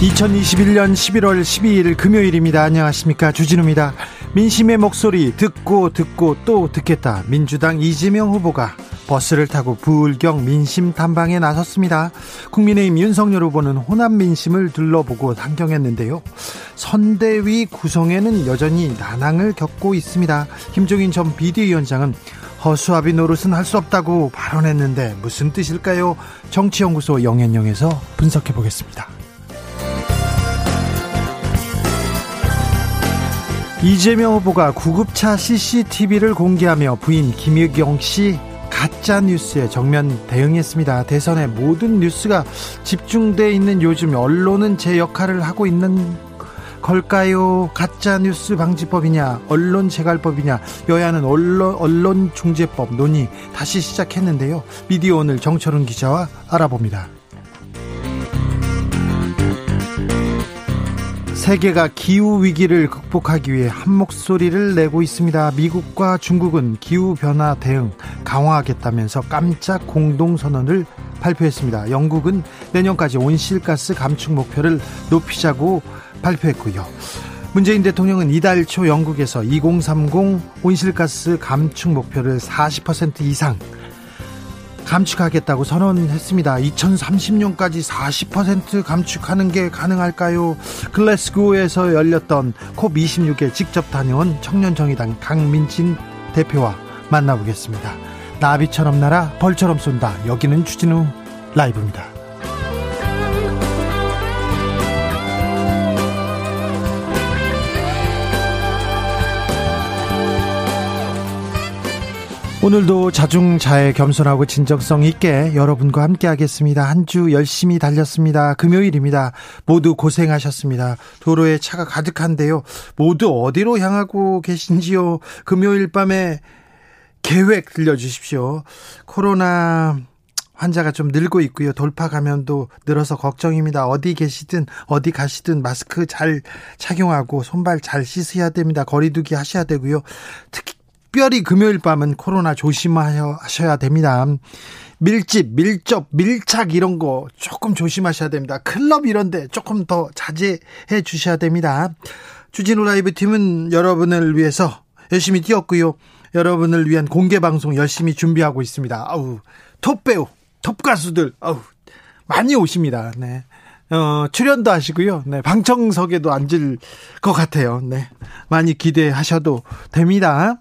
2021년 11월 12일 금요일입니다. 안녕하십니까. 주진우입니다. 민심의 목소리 듣고 듣고 또 듣겠다. 민주당 이재명 후보가 버스를 타고 부울경 민심 탐방에 나섰습니다. 국민의힘 윤석열 후보는 호남 민심을 둘러보고 상경했는데요. 선대위 구성에는 여전히 난항을 겪고 있습니다. 김종인 전 비대위원장은 허수아비 노릇은 할 수 없다고 발언했는데 무슨 뜻일까요? 정치연구소 영앤영에서 분석해 보겠습니다. 이재명 후보가 구급차 CCTV를 공개하며 부인 김유경 씨 가짜 뉴스에 정면 대응했습니다. 대선의 모든 뉴스가 집중돼 있는 요즘 언론은 제 역할을 하고 있는 걸까요? 가짜 뉴스 방지법이냐, 언론 재갈법이냐, 여야는 언론, 언론 중재법 논의 다시 시작했는데요. 미디어 오늘 정철은 기자와 알아봅니다. 세계가 기후 위기를 극복하기 위해 한 목소리를 내고 있습니다. 미국과 중국은 기후 변화 대응 강화하겠다면서 깜짝 공동 선언을 발표했습니다. 영국은 내년까지 온실가스 감축 목표를 높이자고 발표했고요. 문재인 대통령은 이달 초 영국에서 2030 온실가스 감축 목표를 40% 이상 감축하겠다고 선언했습니다. 2030년까지 40% 감축하는 게 가능할까요? 글래스고에서 열렸던 콥26에 직접 다녀온 청년정의당 강민진 대표와 만나보겠습니다. 나비처럼 날아 벌처럼 쏜다. 여기는 추진우 라이브입니다. 오늘도 자중자애 겸손하고 진정성 있게 여러분과 함께 하겠습니다. 한 주 열심히 달렸습니다. 금요일입니다. 모두 고생하셨습니다. 도로에 차가 가득한데요. 모두 어디로 향하고 계신지요? 금요일 밤에 계획 들려주십시오. 코로나 환자가 좀 늘고 있고요. 돌파 감염도 늘어서 걱정입니다. 어디 계시든 어디 가시든 마스크 잘 착용하고 손발 잘 씻어야 됩니다. 거리두기 하셔야 되고요. 특히 특별히 금요일 밤은 코로나 조심하셔야 됩니다. 밀집, 밀접, 밀착 이런 거 조금 조심하셔야 됩니다. 클럽 이런데 조금 더 자제해 주셔야 됩니다. 주진우 라이브 팀은 여러분을 위해서 열심히 뛰었고요. 여러분을 위한 공개 방송 열심히 준비하고 있습니다. 아우, 톱 배우, 톱 가수들, 아우, 많이 오십니다. 네. 어, 출연도 하시고요. 네, 방청석에도 앉을 것 같아요. 네. 많이 기대하셔도 됩니다.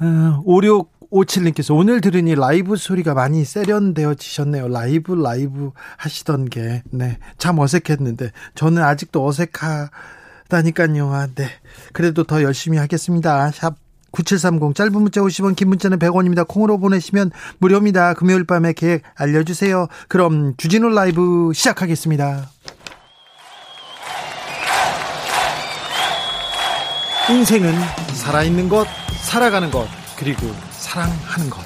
5657님께서 어, 오늘 들으니 라이브 소리가 많이 세련되어지셨네요. 라이브, 라이브 하시던 게, 네. 참 어색했는데, 저는 아직도 어색하다니까요. 아, 네. 그래도 더 열심히 하겠습니다. 샵 9730 짧은 문자 50원 긴 문자는 100원입니다. 콩으로 보내시면 무료입니다. 금요일 밤에 계획 알려주세요. 그럼 주진우 라이브 시작하겠습니다. 인생은 살아있는 것 살아가는 것 그리고 사랑하는 것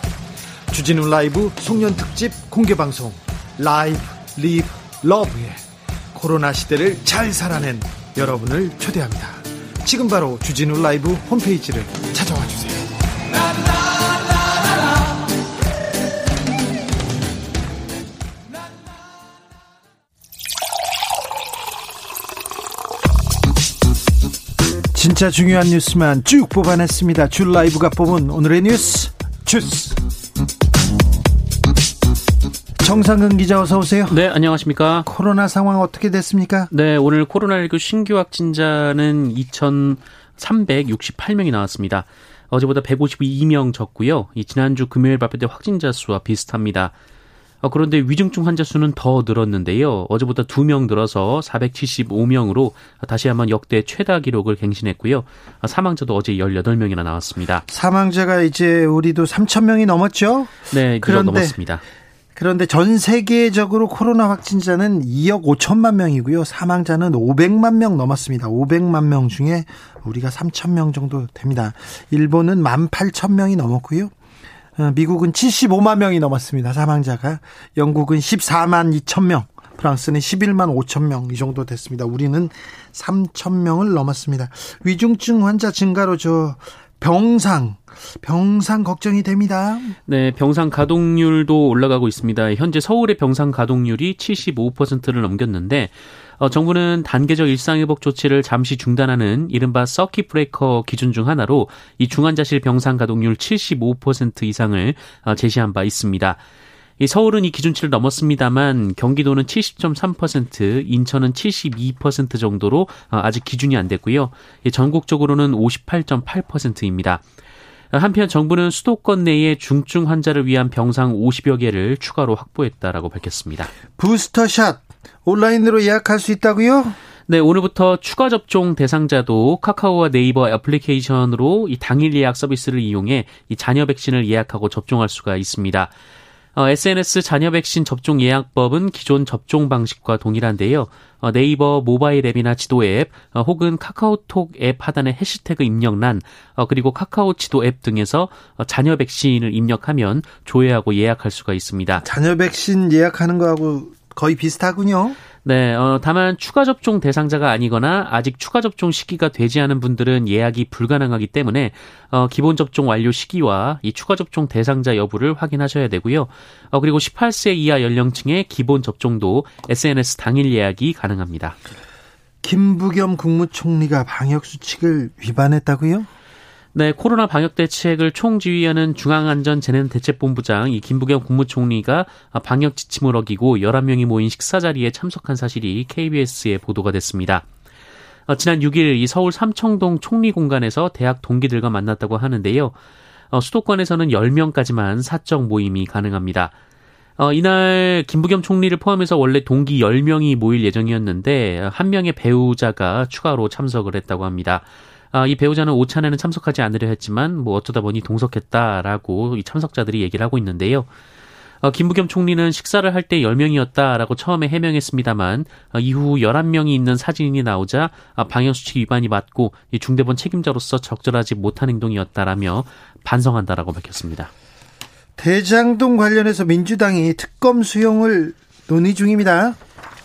주진우 라이브 송년 특집 공개 방송 live live love의 코로나 시대를 잘 살아낸 여러분을 초대합니다. 지금 바로 주진우 라이브 홈페이지를 찾아와 주세요. 진짜 중요한 뉴스만 쭉 뽑아냈습니다. 줄 라이브가 뽑은 오늘의 뉴스 주스. 정상근 기자 어서 오세요. 네, 안녕하십니까? 코로나 상황 어떻게 됐습니까? 네, 오늘 코로나19 신규 확진자는 2,368명이 나왔습니다. 어제보다 152명 적고요. 이 지난주 금요일 발표된 확진자 수와 비슷합니다. 어, 그런데 위중증 환자 수는 더 늘었는데요. 어제보다 2명 늘어서 475명으로 다시 한번 역대 최다 기록을 갱신했고요. 사망자도 어제 18명이나 나왔습니다. 사망자가 이제 우리도 3천 명이 넘었죠? 네, 그런데 넘었습니다. 그런데 전 세계적으로 코로나 확진자는 2억 5천만 명이고요. 사망자는 500만 명 넘었습니다. 500만 명 중에 우리가 3천 명 정도 됩니다. 일본은 1만 8천 명이 넘었고요. 어, 미국은 75만 명이 넘었습니다. 사망자가. 영국은 14만 2천 명. 프랑스는 11만 5천 명 이 정도 됐습니다. 우리는 3천 명을 넘었습니다. 위중증 환자 증가로 저 병상 병상 걱정이 됩니다. 네, 병상 가동률도 올라가고 있습니다. 현재 서울의 병상 가동률이 75%를 넘겼는데 어, 정부는 단계적 일상회복 조치를 잠시 중단하는 이른바 서킷 브레이커 기준 중 하나로 이 중환자실 병상 가동률 75% 이상을 어, 제시한 바 있습니다. 이 서울은 이 기준치를 넘었습니다만 경기도는 70.3%, 인천은 72% 정도로 어, 아직 기준이 안 됐고요. 전국적으로는 58.8%입니다. 한편 정부는 수도권 내에 중증 환자를 위한 병상 50여 개를 추가로 확보했다라고 밝혔습니다. 부스터샷 온라인으로 예약할 수 있다고요? 네, 오늘부터 추가 접종 대상자도 카카오와 네이버 애플리케이션으로 이 당일 예약 서비스를 이용해 이 자녀 백신을 예약하고 접종할 수가 있습니다. 어, SNS 자녀 백신 접종 예약법은 기존 접종 방식과 동일한데요. 어, 네이버 모바일 앱이나 지도 앱 어, 혹은 카카오톡 앱 하단의 해시태그 입력란 어, 그리고 카카오 지도 앱 등에서 어, 자녀 백신을 입력하면 조회하고 예약할 수가 있습니다. 자녀 백신 예약하는 거하고 거의 비슷하군요. 네, 어, 다만 추가 접종 대상자가 아니거나 아직 추가 접종 시기가 되지 않은 분들은 예약이 불가능하기 때문에 어, 기본 접종 완료 시기와 이 추가 접종 대상자 여부를 확인하셔야 되고요. 어, 그리고 18세 이하 연령층의 기본 접종도 SNS 당일 예약이 가능합니다. 김부겸 국무총리가 방역 수칙을 위반했다고요? 네, 코로나 방역 대책을 총지휘하는 중앙안전재난대책본부장 이 김부겸 국무총리가 방역 지침을 어기고 11명이 모인 식사 자리에 참석한 사실이 KBS에 보도가 됐습니다. 어, 지난 6일 이 서울 삼청동 총리 공간에서 대학 동기들과 만났다고 하는데요. 어, 수도권에서는 10명까지만 사적 모임이 가능합니다. 어, 이날 김부겸 총리를 포함해서 원래 동기 10명이 모일 예정이었는데 한 명의 배우자가 추가로 참석을 했다고 합니다. 아, 이 배우자는 오찬에는 참석하지 않으려 했지만 뭐 어쩌다 보니 동석했다라고 이 참석자들이 얘기를 하고 있는데요. 어, 김부겸 총리는 식사를 할 때 10명이었다라고 처음에 해명했습니다만 어, 이후 11명이 있는 사진이 나오자 아, 방역수칙 위반이 맞고 이 중대본 책임자로서 적절하지 못한 행동이었다라며 반성한다라고 밝혔습니다. 대장동 관련해서 민주당이 특검 수용을 논의 중입니다.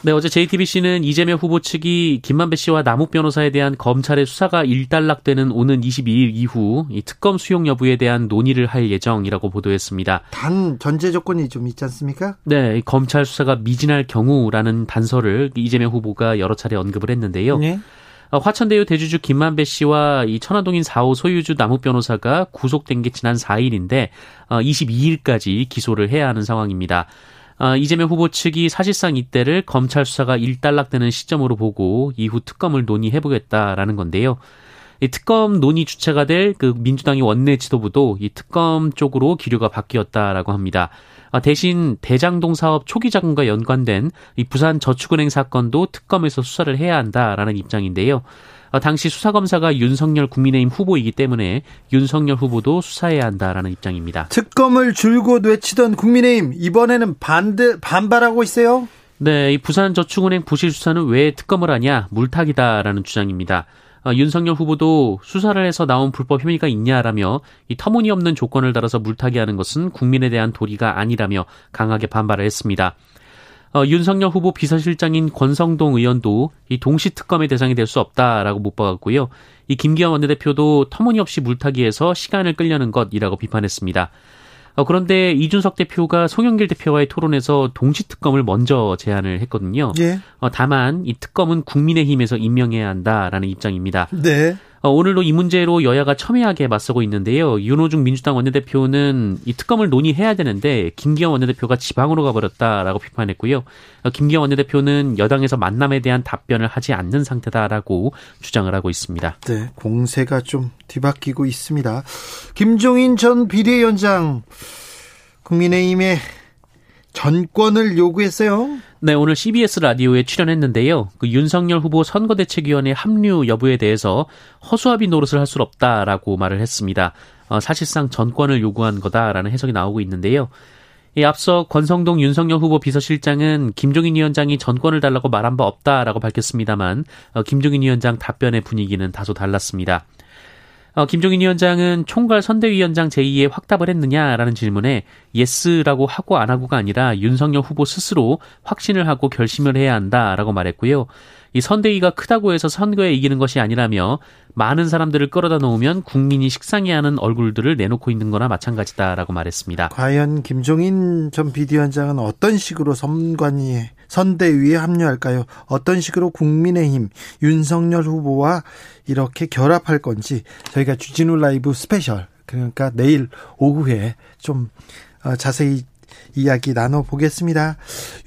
네, 어제 JTBC는 이재명 후보 측이 김만배 씨와 남욱 변호사에 대한 검찰의 수사가 일단락되는 오는 22일 이후 이 특검 수용 여부에 대한 논의를 할 예정이라고 보도했습니다. 단 전제 조건이 좀 있지 않습니까? 네, 검찰 수사가 미진할 경우라는 단서를 이재명 후보가 여러 차례 언급을 했는데요. 네. 어, 화천대유 대주주 김만배 씨와 이 천화동인 4호 소유주 남욱 변호사가 구속된 게 지난 4일인데 22일까지 어, 기소를 해야 하는 상황입니다. 아, 이재명 후보 측이 사실상 이때를 검찰 수사가 일단락되는 시점으로 보고 이후 특검을 논의해보겠다라는 건데요. 이 특검 논의 주체가 될 그 민주당의 원내 지도부도 이 특검 쪽으로 기류가 바뀌었다라고 합니다. 아, 대신 대장동 사업 초기 자금과 연관된 이 부산 저축은행 사건도 특검에서 수사를 해야 한다라는 입장인데요. 어, 당시 수사검사가 윤석열 국민의힘 후보이기 때문에 윤석열 후보도 수사해야 한다라는 입장입니다. 특검을 줄곧 외치던 국민의힘 이번에는 반대 반발하고 있어요. 네, 이 부산저축은행 부실 수사는 왜 특검을 하냐 물타기다라는 주장입니다. 어, 윤석열 후보도 수사를 해서 나온 불법 혐의가 있냐라며 이 터무니없는 조건을 달아서 물타기하는 것은 국민에 대한 도리가 아니라며 강하게 반발을 했습니다. 어, 윤석열 후보 비서실장인 권성동 의원도 이 동시 특검의 대상이 될 수 없다라고 못 박았고요. 이 김기현 원내대표도 터무니없이 물타기해서 시간을 끌려는 것이라고 비판했습니다. 어, 그런데 이준석 대표가 송영길 대표와의 토론에서 동시 특검을 먼저 제안을 했거든요. 예. 어, 다만 이 특검은 국민의힘에서 임명해야 한다라는 입장입니다. 네. 어, 오늘도 이 문제로 여야가 첨예하게 맞서고 있는데요. 윤호중 민주당 원내대표는 이 특검을 논의해야 되는데 김기현 원내대표가 지방으로 가버렸다라고 비판했고요. 어, 김기현 원내대표는 여당에서 만남에 대한 답변을 하지 않는 상태다라고 주장을 하고 있습니다. 네, 공세가 좀 뒤바뀌고 있습니다. 김종인 전 비대위원장 국민의힘에 전권을 요구했어요. 네, 오늘 CBS 라디오에 출연했는데요. 그 윤석열 후보 선거대책위원회 합류 여부에 대해서 허수아비 노릇을 할 수 없다라고 말을 했습니다. 어, 사실상 전권을 요구한 거다라는 해석이 나오고 있는데요. 이 앞서 권성동 윤석열 후보 비서실장은 김종인 위원장이 전권을 달라고 말한 바 없다라고 밝혔습니다만 어, 김종인 위원장 답변의 분위기는 다소 달랐습니다. 어, 김종인 위원장은 총괄 선대위원장 제의에 확답을 했느냐라는 질문에 yes라고 하고 안 하고가 아니라 윤석열 후보 스스로 확신을 하고 결심을 해야 한다라고 말했고요. 이 선대위가 크다고 해서 선거에 이기는 것이 아니라며 많은 사람들을 끌어다 놓으면 국민이 식상해하는 얼굴들을 내놓고 있는 거나 마찬가지다라고 말했습니다. 과연 김종인 전 비대위원장은 어떤 식으로 선관위에 선대위에 합류할까요? 어떤 식으로 국민의힘 윤석열 후보와 이렇게 결합할 건지 저희가 주진우 라이브 스페셜 그러니까 내일 오후에 좀 어, 자세히 이야기 나눠보겠습니다.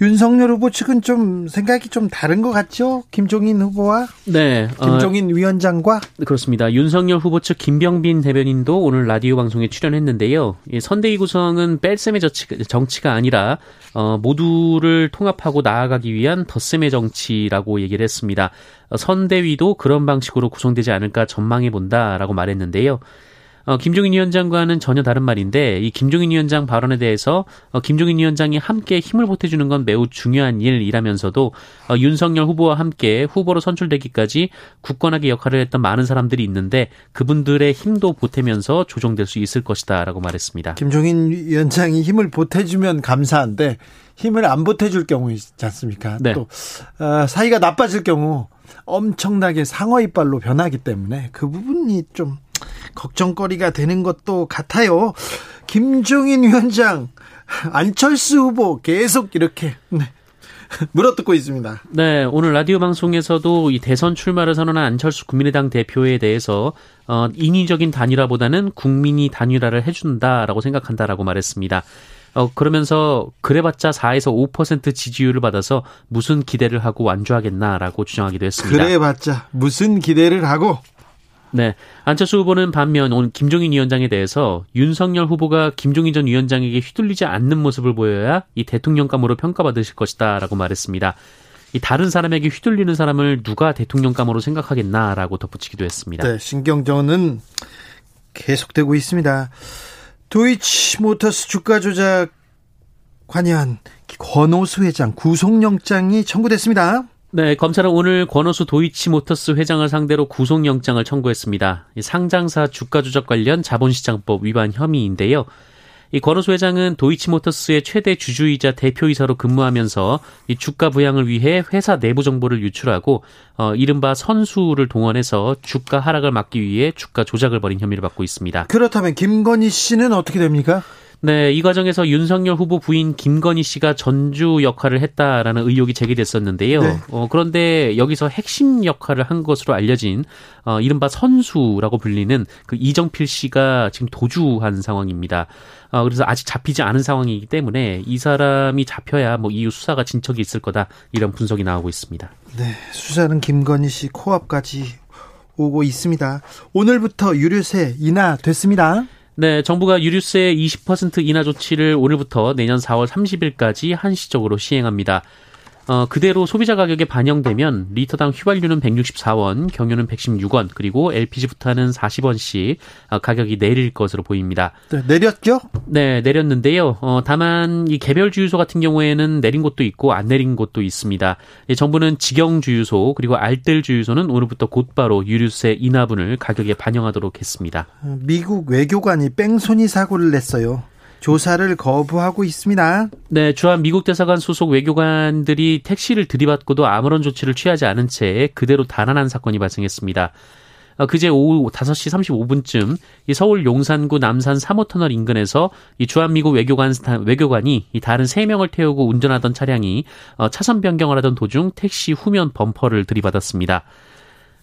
윤석열 후보 측은 좀 생각이 좀 다른 것 같죠? 김종인 후보와? 네. 어, 김종인 어, 위원장과? 그렇습니다. 윤석열 후보 측 김병민 대변인도 오늘 라디오 방송에 출연했는데요. 선대위 구성은 뺄셈의 정치가 아니라 어, 모두를 통합하고 나아가기 위한 덧셈의 정치라고 얘기를 했습니다. 선대위도 그런 방식으로 구성되지 않을까 전망해 본다라고 말했는데요. 어, 김종인 위원장과는 전혀 다른 말인데 이 김종인 위원장 발언에 대해서 어, 김종인 위원장이 함께 힘을 보태주는 건 매우 중요한 일이라면서도 어, 윤석열 후보와 함께 후보로 선출되기까지 굳건하게 역할을 했던 많은 사람들이 있는데 그분들의 힘도 보태면서 조정될 수 있을 것이다라고 말했습니다. 김종인 위원장이 힘을 보태주면 감사한데 힘을 안 보태줄 경우 있지 않습니까? 네. 또 어, 사이가 나빠질 경우 엄청나게 상어 이빨로 변하기 때문에 그 부분이 좀 걱정거리가 되는 것도 같아요. 김종인 위원장, 안철수 후보 계속 이렇게 네. 물어뜯고 있습니다. 네, 오늘 라디오 방송에서도 이 대선 출마를 선언한 안철수 국민의당 대표에 대해서 어, 인위적인 단일화보다는 국민이 단일화를 해준다라고 생각한다라고 말했습니다. 어, 그러면서 그래봤자 4에서 5% 지지율을 받아서 무슨 기대를 하고 완주하겠나라고 주장하기도 했습니다. 그래봤자 무슨 기대를 하고 네. 안철수 후보는 반면 오늘 김종인 위원장에 대해서 윤석열 후보가 김종인 전 위원장에게 휘둘리지 않는 모습을 보여야 이 대통령감으로 평가받으실 것이다라고 말했습니다. 이 다른 사람에게 휘둘리는 사람을 누가 대통령감으로 생각하겠나라고 덧붙이기도 했습니다. 네, 신경전은 계속되고 있습니다. 도이치 모터스 주가 조작 관여한 권오수 회장 구속영장이 청구됐습니다. 네, 검찰은 오늘 권오수 도이치모터스 회장을 상대로 구속영장을 청구했습니다. 상장사 주가 조작 관련 자본시장법 위반 혐의인데요. 이 권오수 회장은 도이치모터스의 최대 주주이자 대표이사로 근무하면서 이 주가 부양을 위해 회사 내부 정보를 유출하고 어, 이른바 선수를 동원해서 주가 하락을 막기 위해 주가 조작을 벌인 혐의를 받고 있습니다. 그렇다면 김건희 씨는 어떻게 됩니까? 네, 이 과정에서 윤석열 후보 부인 김건희 씨가 전주 역할을 했다라는 의혹이 제기됐었는데요. 네. 어, 그런데 여기서 핵심 역할을 한 것으로 알려진 어, 이른바 선수라고 불리는 그 이정필 씨가 지금 도주한 상황입니다. 어, 그래서 아직 잡히지 않은 상황이기 때문에 이 사람이 잡혀야 뭐 이후 수사가 진척이 있을 거다 이런 분석이 나오고 있습니다. 네, 수사는 김건희 씨 코앞까지 오고 있습니다. 오늘부터 유류세 인하 됐습니다. 네, 정부가 유류세 20% 인하 조치를 오늘부터 내년 4월 30일까지 한시적으로 시행합니다. 어, 그대로 소비자 가격에 반영되면 리터당 휘발유는 164원, 경유는 116원, 그리고 LPG부터는 40원씩 어, 가격이 내릴 것으로 보입니다. 네, 내렸죠? 네, 내렸는데요. 어, 다만 이 개별 주유소 같은 경우에는 내린 곳도 있고 안 내린 곳도 있습니다. 이 정부는 직영 주유소 그리고 알뜰 주유소는 오늘부터 곧바로 유류세 인하분을 가격에 반영하도록 했습니다. 미국 외교관이 뺑소니 사고를 냈어요. 조사를 거부하고 있습니다. 네, 주한 미국 대사관 소속 외교관들이 택시를 들이받고도 아무런 조치를 취하지 않은 채 그대로 달아난 사건이 발생했습니다. 어, 그제 오후 5시 35분쯤 이 서울 용산구 남산 3호 터널 인근에서 이 주한미국 외교관 외교관이 이 다른 3명을 태우고 운전하던 차량이 어, 차선 변경을 하던 도중 택시 후면 범퍼를 들이받았습니다.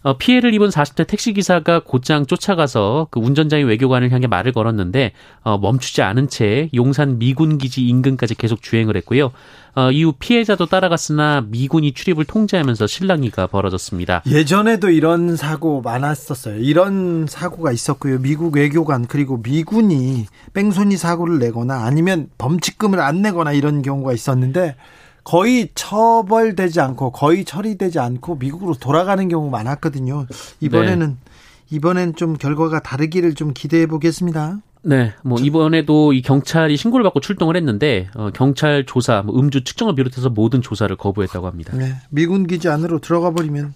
어, 피해를 입은 40대 택시 기사가 곧장 쫓아가서 그 운전자의 외교관을 향해 말을 걸었는데 어, 멈추지 않은 채 용산 미군 기지 인근까지 계속 주행을 했고요. 어, 이후 피해자도 따라갔으나 미군이 출입을 통제하면서 실랑이가 벌어졌습니다. 예전에도 이런 사고 많았었어요. 이런 사고가 있었고요. 미국 외교관 그리고 미군이 뺑소니 사고를 내거나 아니면 범칙금을 안 내거나 이런 경우가 있었는데 거의 처벌되지 않고 거의 처리되지 않고 미국으로 돌아가는 경우 많았거든요. 이번에는 네. 이번엔 좀 결과가 다르기를 좀 기대해 보겠습니다. 네, 뭐 이번에도 이 경찰이 신고를 받고 출동을 했는데 어, 경찰 조사, 뭐 음주 측정을 비롯해서 모든 조사를 거부했다고 합니다. 네, 미군 기지 안으로 들어가 버리면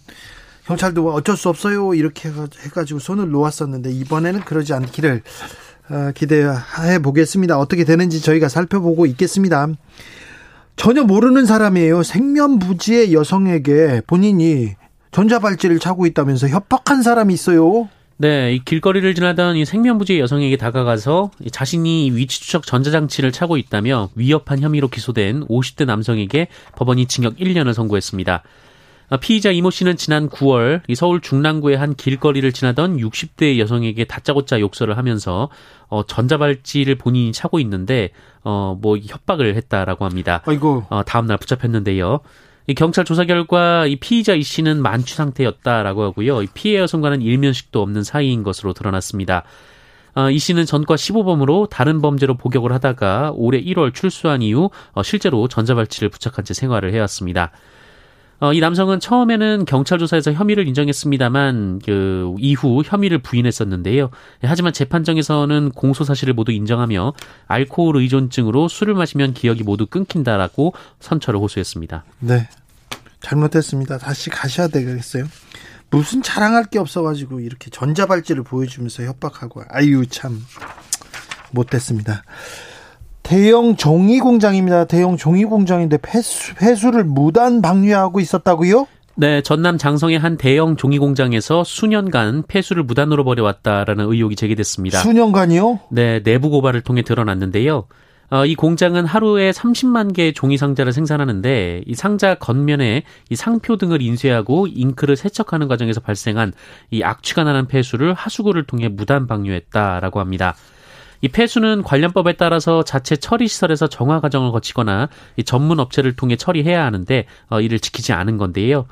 경찰도 어쩔 수 없어요 이렇게 해가지고 손을 놓았었는데 이번에는 그러지 않기를 어, 기대해 보겠습니다. 어떻게 되는지 저희가 살펴보고 있겠습니다. 전혀 모르는 사람이에요. 생면부지의 여성에게 본인이 전자발찌를 차고 있다면서 협박한 사람이 있어요. 네, 이 길거리를 지나던 이 생면부지의 여성에게 다가가서 자신이 위치 추적 전자장치를 차고 있다며 위협한 혐의로 기소된 50대 남성에게 법원이 징역 1년을 선고했습니다. 아, 피의자 이모 씨는 지난 9월 서울 중랑구의 한 길거리를 지나던 60대 여성에게 다짜고짜 욕설을 하면서 어, 전자발찌를 본인이 차고 있는데 어, 뭐 협박을 했다라고 합니다. 아이고. 어, 다음 날 붙잡혔는데요. 이 경찰 조사 결과 이 피의자 이 씨는 만취 상태였다라고 하고요. 이 피해 여성과는 일면식도 없는 사이인 것으로 드러났습니다. 어, 이 씨는 전과 15범으로 다른 범죄로 복역을 하다가 올해 1월 출소한 이후 어, 실제로 전자발찌를 부착한 채 생활을 해왔습니다. 어, 이 남성은 처음에는 경찰 조사에서 혐의를 인정했습니다만 그 이후 혐의를 부인했었는데요. 하지만 재판정에서는 공소 사실을 모두 인정하며 알코올 의존증으로 술을 마시면 기억이 모두 끊긴다라고 선처를 호소했습니다. 네. 잘못했습니다. 다시 가셔야 되겠어요. 무슨 자랑할 게 없어가지고 이렇게 전자발찌를 보여주면서 협박하고 아유 참 못됐습니다. 대형 종이 공장입니다. 대형 종이 공장인데 폐수, 폐수를 무단 방류하고 있었다고요? 네, 전남 장성의 한 대형 종이 공장에서 수년간 폐수를 무단으로 버려왔다라는 의혹이 제기됐습니다. 수년간이요? 네, 내부 고발을 통해 드러났는데요. 어, 이 공장은 하루에 30만 개의 종이 상자를 생산하는데 이 상자 겉면에 이 상표 등을 인쇄하고 잉크를 세척하는 과정에서 발생한 이 악취가 나는 폐수를 하수구를 통해 무단 방류했다라고 합니다. 이 폐수는 관련법에 따라서 자체 처리 시설에서 정화 과정을 거치거나 이 전문 업체를 통해 처리해야 하는데 어, 이를 지키지 않은 건데요.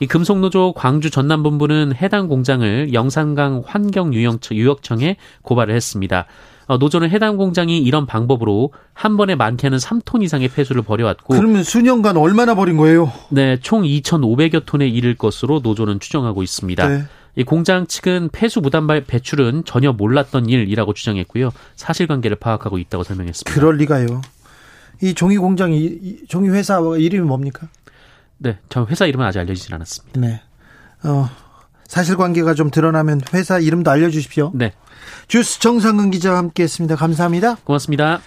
이 금속노조 광주 전남본부는 해당 공장을 영산강 환경유역청에 고발을 했습니다. 어, 노조는 해당 공장이 이런 방법으로 한 번에 많게는 3톤 이상의 폐수를 버려왔고 그러면 수년간 얼마나 버린 거예요? 네, 총 2,500여 톤에 이를 것으로 노조는 추정하고 있습니다. 네. 이 공장 측은 폐수 무단 배출은 전혀 몰랐던 일이라고 주장했고요. 사실관계를 파악하고 있다고 설명했습니다. 그럴 리가요. 이 종이 공장이 종이 회사 이름이 뭡니까? 네, 저 회사 이름은 아직 알려지진 않았습니다. 네. 어, 사실관계가 좀 드러나면 회사 이름도 알려주십시오. 네. 주스 정상근 기자와 함께했습니다. 감사합니다. 고맙습니다.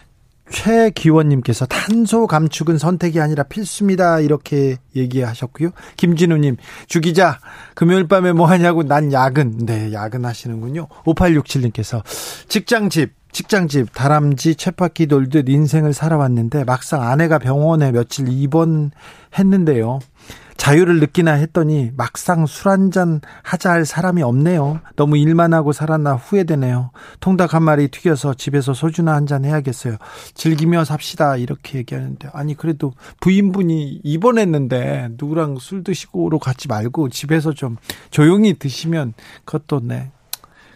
최기원님께서 탄소 감축은 선택이 아니라 필수입니다. 이렇게 얘기하셨고요. 김진우님, 주기자, 금요일 밤에 뭐 하냐고 난 야근. 네, 야근 하시는군요. 5867님께서 직장집, 직장집, 다람쥐, 쳇바퀴 돌듯 인생을 살아왔는데 막상 아내가 병원에 며칠 입원했는데요. 자유를 느끼나 했더니 막상 술 한잔 하자 할 사람이 없네요. 너무 일만 하고 살았나 후회되네요. 통닭 한 마리 튀겨서 집에서 소주나 한 잔 해야겠어요. 즐기며 삽시다. 이렇게 얘기하는데. 아니, 그래도 부인분이 입원했는데 누구랑 술 드시고로 같이 말고 집에서 좀 조용히 드시면 그것도 네.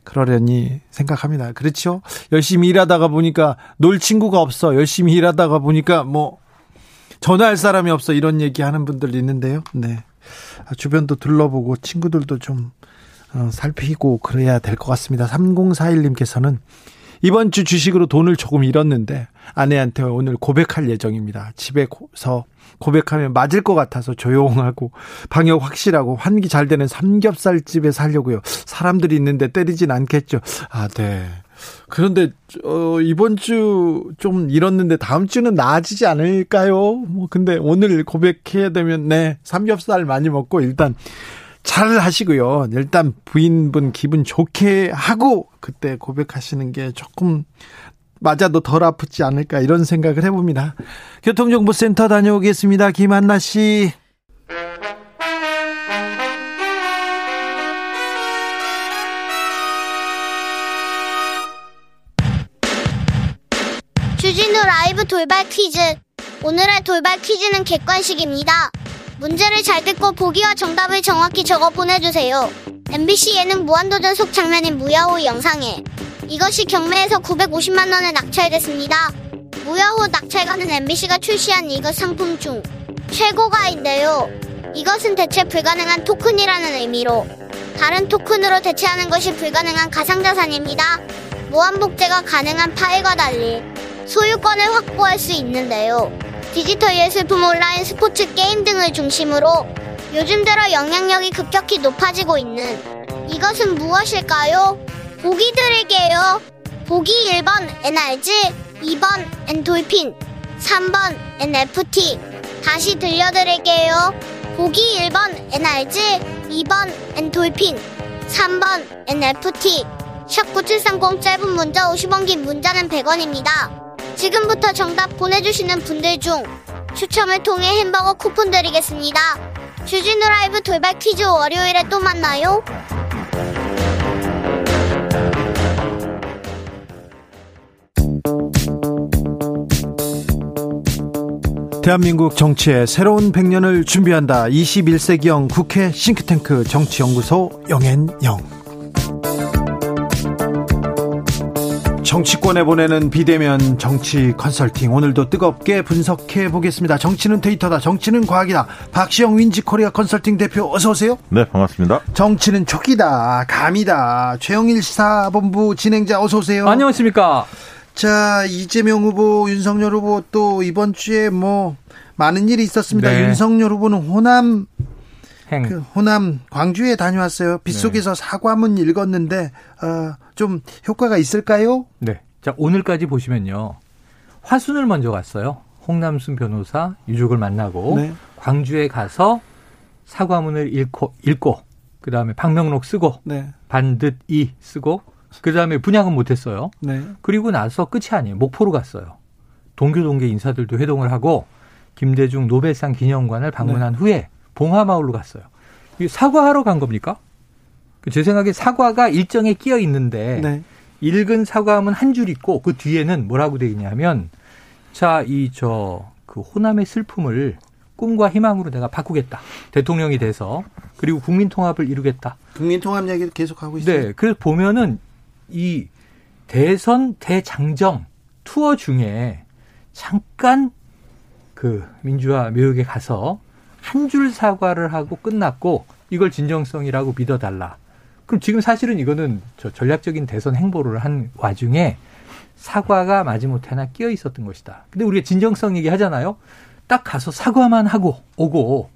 그러려니 생각합니다. 그렇죠? 열심히 일하다가 보니까 놀 친구가 없어. 열심히 일하다가 보니까 뭐 전화할 사람이 없어 이런 얘기 하는 분들 있는데요. 네. 아, 주변도 둘러보고 친구들도 좀 어, 살피고 그래야 될 것 같습니다. 3041님께서는 이번 주 주식으로 돈을 조금 잃었는데 아내한테 오늘 고백할 예정입니다. 집에서 고백하면 맞을 것 같아서 조용하고 방역 확실하고 환기 잘 되는 삼겹살 집에 살려고요. 사람들이 있는데 때리진 않겠죠. 아, 네. 그런데 어 이번 주좀 잃었는데 다음 주는 나아지지 않을까요? 뭐 근데 오늘 고백해야 되면 네 삼겹살 많이 먹고 일단 잘 하시고요. 일단 부인분 기분 좋게 하고 그때 고백하시는 게 조금 맞아도 덜 아프지 않을까 이런 생각을 해봅니다. 교통정보센터 다녀오겠습니다. 김한나 씨. 돌발 퀴즈. 오늘의 돌발 퀴즈는 객관식입니다. 문제를 잘 듣고 보기와 정답을 정확히 적어 보내주세요. MBC 예능 무한도전 속 장면인 무야호 영상에 이것이 경매에서 950만 원에 낙찰됐습니다. 무야호 낙찰가는 MBC가 출시한 이것 상품 중 최고가인데요. 이것은 대체 불가능한 토큰이라는 의미로 다른 토큰으로 대체하는 것이 불가능한 가상자산입니다. 무한복제가 가능한 파일과 달리 소유권을 확보할 수 있는데요. 디지털 예술품 온라인 스포츠 게임 등을 중심으로 요즘 들어 영향력이 급격히 높아지고 있는 이것은 무엇일까요? 보기 드릴게요. 보기 1번 NRG, 2번 엔돌핀, 3번 NFT. 다시 들려드릴게요. 보기 1번 NRG, 2번 엔돌핀, 3번 NFT. 샵 9730 짧은 문자 50원 긴 문자는 100원입니다. 지금부터 정답 보내주시는 분들 중 추첨을 통해 햄버거 쿠폰 드리겠습니다. 주진우 라이브 돌발 퀴즈 월요일에 또 만나요. 대한민국 정치의 새로운 100년을 준비한다. 21세기형 국회 싱크탱크 정치연구소 영앤영. 정치권에 보내는 비대면 정치 컨설팅 오늘도 뜨겁게 분석해 보겠습니다. 정치는 데이터다. 정치는 과학이다. 박시영 윈지 코리아 컨설팅 대표 어서 오세요. 네, 반갑습니다. 정치는 촉이다. 감이다. 최영일 시사본부 진행자 어서 오세요. 안녕하십니까? 자, 이재명 후보, 윤석열 후보 또 이번 주에 뭐 많은 일이 있었습니다. 네. 윤석열 후보는 호남 행. 그 호남 광주에 다녀왔어요. 빗속에서 네. 사과문 읽었는데 어, 좀 효과가 있을까요? 네. 자 오늘까지 보시면요. 화순을 먼저 갔어요. 홍남순 변호사 유족을 만나고 네. 광주에 가서 사과문을 읽고 읽고 그 다음에 방명록 쓰고 네. 반듯 이 쓰고 그 다음에 분양은 못했어요. 네. 그리고 나서 끝이 아니에요. 목포로 갔어요. 동교 동계 인사들도 회동을 하고 김대중 노벨상 기념관을 방문한 네. 후에 봉화마을로 갔어요. 사과하러 간 겁니까? 그제 생각에 사과가 일정에 끼어 있는데 네. 읽은 사과하면 한줄 있고 그 뒤에는 뭐라고 돼 있냐면 자 이 저 그 호남의 슬픔을 꿈과 희망으로 내가 바꾸겠다. 대통령이 돼서 그리고 국민 통합을 이루겠다. 국민 통합 얘기를 계속 하고 있어요. 네. 그래서 보면은 이 대선 대장정 투어 중에 잠깐 그 민주화 묘역에 가서 한 줄 사과를 하고 끝났고 이걸 진정성이라고 믿어달라. 그럼 지금 사실은 이거는 저 전략적인 대선 행보를 한 와중에 사과가 마지못해나 끼어 있었던 것이다. 근데 우리가 진정성 얘기 하잖아요. 딱 가서 사과만 하고 오고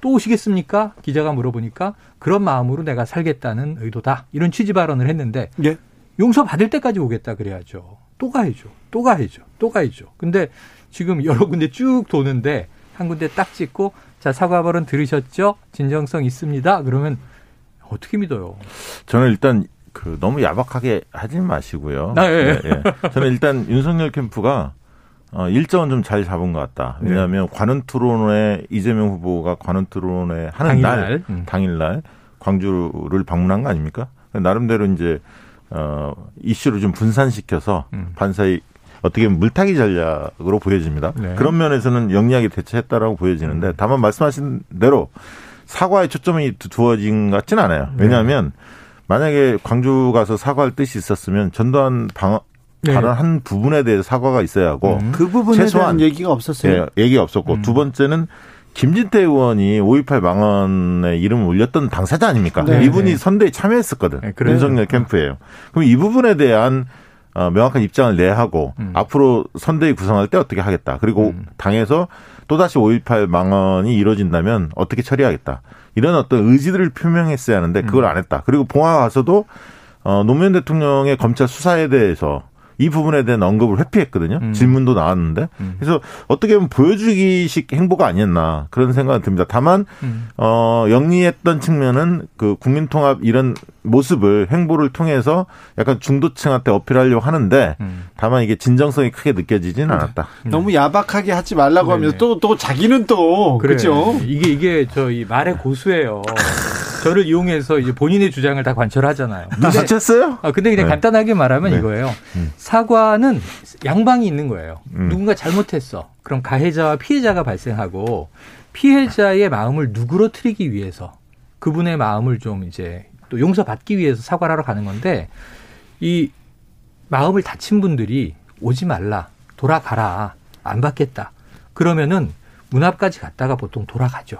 또 오시겠습니까? 기자가 물어보니까 그런 마음으로 내가 살겠다는 의도다. 이런 취지 발언을 했는데 예. 용서 받을 때까지 오겠다 그래야죠. 또 가야죠. 또 가야죠. 또 가야죠. 근데 지금 여러 군데 쭉 도는데 한 군데 딱 찍고 자, 사과 발언 들으셨죠? 진정성 있습니다. 그러면 어떻게 믿어요? 저는 일단 그 너무 야박하게 하지 마시고요. 아, 예. 네, 예. 저는 일단 윤석열 캠프가 어, 일정은 좀 잘 잡은 것 같다. 네. 왜냐하면 네. 관훈 토론회 이재명 후보가 관훈 토론회 하는 당일날. 날 음. 당일날 광주를 방문한 거 아닙니까? 나름대로 이제 어 이슈를 좀 분산시켜서 음. 반사이 어떻게 보면 물타기 전략으로 보여집니다. 네. 그런 면에서는 영리하게 대처했다라고 보여지는데 다만 말씀하신 대로 사과에 초점이 두어진 것 같지는 않아요. 네. 왜냐하면 네. 만약에 광주 가서 사과할 뜻이 있었으면 전두환 방 네. 발언 한 부분에 대해서 사과가 있어야 하고 음. 그 부분에 최소한 대한 얘기가 없었어요. 네, 얘기가 없었고 음. 두 번째는 김진태 의원이 5.18 망언에 이름을 올렸던 당사자 아닙니까? 네. 이분이 네. 선대에 참여했었거든. 네, 윤석열 캠프예요. 그럼 이 부분에 대한 어, 명확한 입장을 내야 하고 음. 앞으로 선대위 구성할 때 어떻게 하겠다. 그리고 음. 당에서 또다시 5.18 망언이 이루어진다면 어떻게 처리하겠다. 이런 어떤 의지들을 표명했어야 하는데 그걸 음. 안 했다. 그리고 봉화 가서도 어, 노무현 대통령의 검찰 수사에 대해서 이 부분에 대한 언급을 회피했거든요. 음. 질문도 나왔는데. 음. 그래서 어떻게 보면 보여주기식 행보가 아니었나 그런 생각이 듭니다. 다만 음. 어 영리했던 측면은 그 국민통합 이런 모습을 행보를 통해서 약간 중도층한테 어필하려고 하는데 음. 다만 이게 진정성이 크게 느껴지지는 않았다. 음. 너무 야박하게 하지 말라고 하면 또또 또 자기는 또 그래. 그렇죠. 이게 이게 저 이 말의 고수예요. 저를 이용해서 이제 본인의 주장을 다 관철하잖아요. 눈치챘어요? 아, 근데 그냥 네. 간단하게 말하면 네. 이거예요. 음. 사과는 양방이 있는 거예요. 음. 누군가 잘못했어. 그럼 가해자와 피해자가 발생하고 피해자의 마음을 누그러뜨리기 위해서 그분의 마음을 좀 이제 또 용서받기 위해서 사과를 하러 가는 건데 이 마음을 다친 분들이 오지 말라. 돌아가라. 안 받겠다. 그러면은 문 앞까지 갔다가 보통 돌아가죠.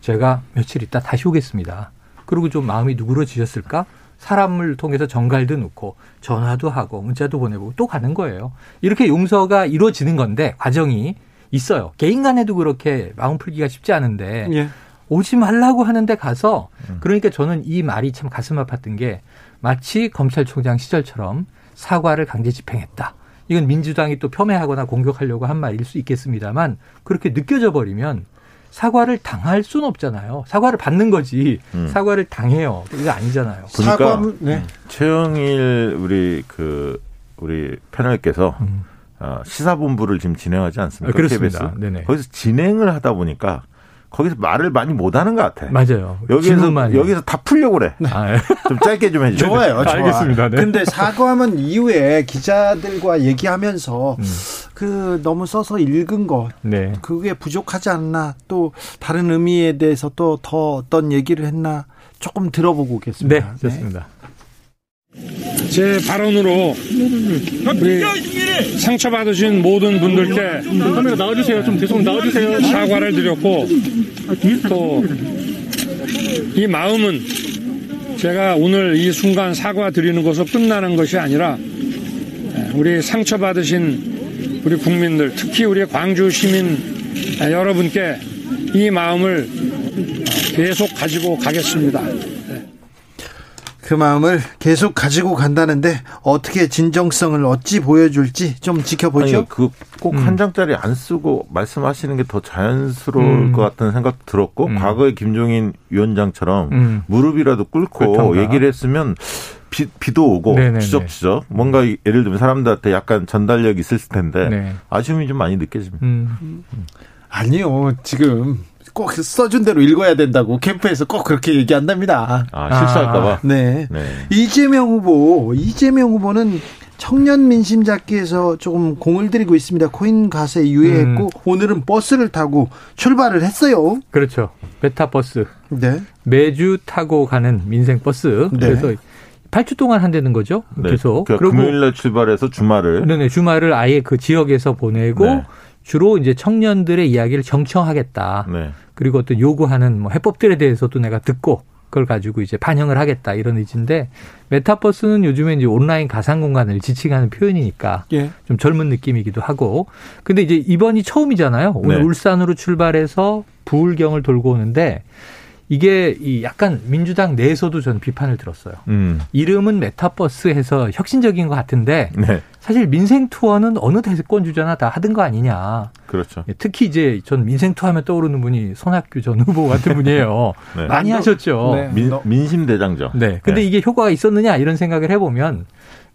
제가 며칠 있다 다시 오겠습니다. 그리고 좀 마음이 누그러지셨을까? 사람을 통해서 정갈도 넣고 전화도 하고 문자도 보내고 또 가는 거예요. 이렇게 용서가 이루어지는 건데 과정이 있어요. 개인 간에도 그렇게 마음 풀기가 쉽지 않은데 예. 오지 말라고 하는데 가서 그러니까 저는 이 말이 참 가슴 아팠던 게 마치 검찰총장 시절처럼 사과를 강제 집행했다. 이건 민주당이 또 폄훼하거나 공격하려고 한 말일 수 있겠습니다만 그렇게 느껴져 버리면 사과를 당할 수는 없잖아요. 사과를 받는 거지 음. 사과를 당해요. 이거 아니잖아요. 그러니까 사과 네. 최영일 우리 그 우리 패널께서 음. 어, 시사본부를 지금 진행하지 않습니까? 아, 그렇습니다. KBS. 네네. 거기서 진행을 하다 보니까 거기서 말을 많이 못하는 것 같아. 맞아요. 해요. 여기서 다 풀려고 그래. 아, 예. 좀 짧게 좀 해주세요. 좋아요, 좋아. 알겠습니다. 네. 근데 사과문 이후에 기자들과 얘기하면서 음. 그 너무 써서 읽은 것 네. 그게 부족하지 않나 또 다른 의미에 대해서 또 더 어떤 얘기를 했나 조금 들어보고 네, 오겠습니다. 좋습니다. 제 발언으로 우리 상처받으신 모든 분들께 카메라 나와주세요. 좀 계속 나와주세요. 사과를 드렸고 또 이 마음은 제가 오늘 이 순간 사과 드리는 것으로 끝나는 것이 아니라 우리 상처받으신 우리 국민들 특히 우리 광주 시민 여러분께 이 마음을 계속 가지고 가겠습니다. 그 마음을 계속 가지고 간다는데 어떻게 진정성을 어찌 보여줄지 좀 지켜보죠. 아니, 그꼭 한 장짜리 안 쓰고 말씀하시는 게 더 자연스러울 음. 것 같다는 생각 들었고 음. 과거에 김종인 위원장처럼 음. 무릎이라도 꿇고 그렇던가. 얘기를 했으면 비, 비도 오고 네네네. 추적추적 뭔가 이- 예를 들면 사람들한테 약간 전달력이 있을 텐데 네. 아쉬움이 좀 많이 느껴집니다. 음. 아니요, 지금 꼭 써준 대로 읽어야 된다고 캠프에서 꼭 그렇게 얘기한답니다. 아, 실수할까봐. 네. 네. 이재명 후보, 이재명 후보는 청년 민심 잡기에서 조금 공을 들이고 있습니다. 코인 가세 유예했고 음. 오늘은 버스를 타고 출발을 했어요. 그렇죠. 베타버스. 네. 매주 타고 가는 민생 버스. 네. 그래서 8주 동안 한다는 거죠. 네. 계속. 그러니까 금요일날 출발해서 주말을 네네, 주말을 아예 그 지역에서 보내고 네. 주로 이제 청년들의 이야기를 정청하겠다. 네. 그리고 어떤 요구하는 뭐 해법들에 대해서도 내가 듣고 그걸 가지고 이제 반영을 하겠다 이런 의지인데 메타버스는 요즘에 이제 온라인 가상 공간을 지칭하는 표현이니까 예. 좀 젊은 느낌이기도 하고 근데 이제 이번이 처음이잖아요. 오늘 네. 울산으로 출발해서 부울경을 돌고 오는데 이게 이 약간 민주당 내에서도 저는 비판을 들었어요. 음. 이름은 메타버스 해서 혁신적인 것 같은데 네. 사실 민생 투어는 어느 대권 주자나 다 하던 거 아니냐. 그렇죠. 예, 특히 이제 전 민생 투어 하면 떠오르는 분이 손학규 전 후보 같은 분이에요. 네. 많이 하셨죠. 네. 민, 민심 대장죠. 네. 근데 네. 이게 효과가 있었느냐 이런 생각을 해보면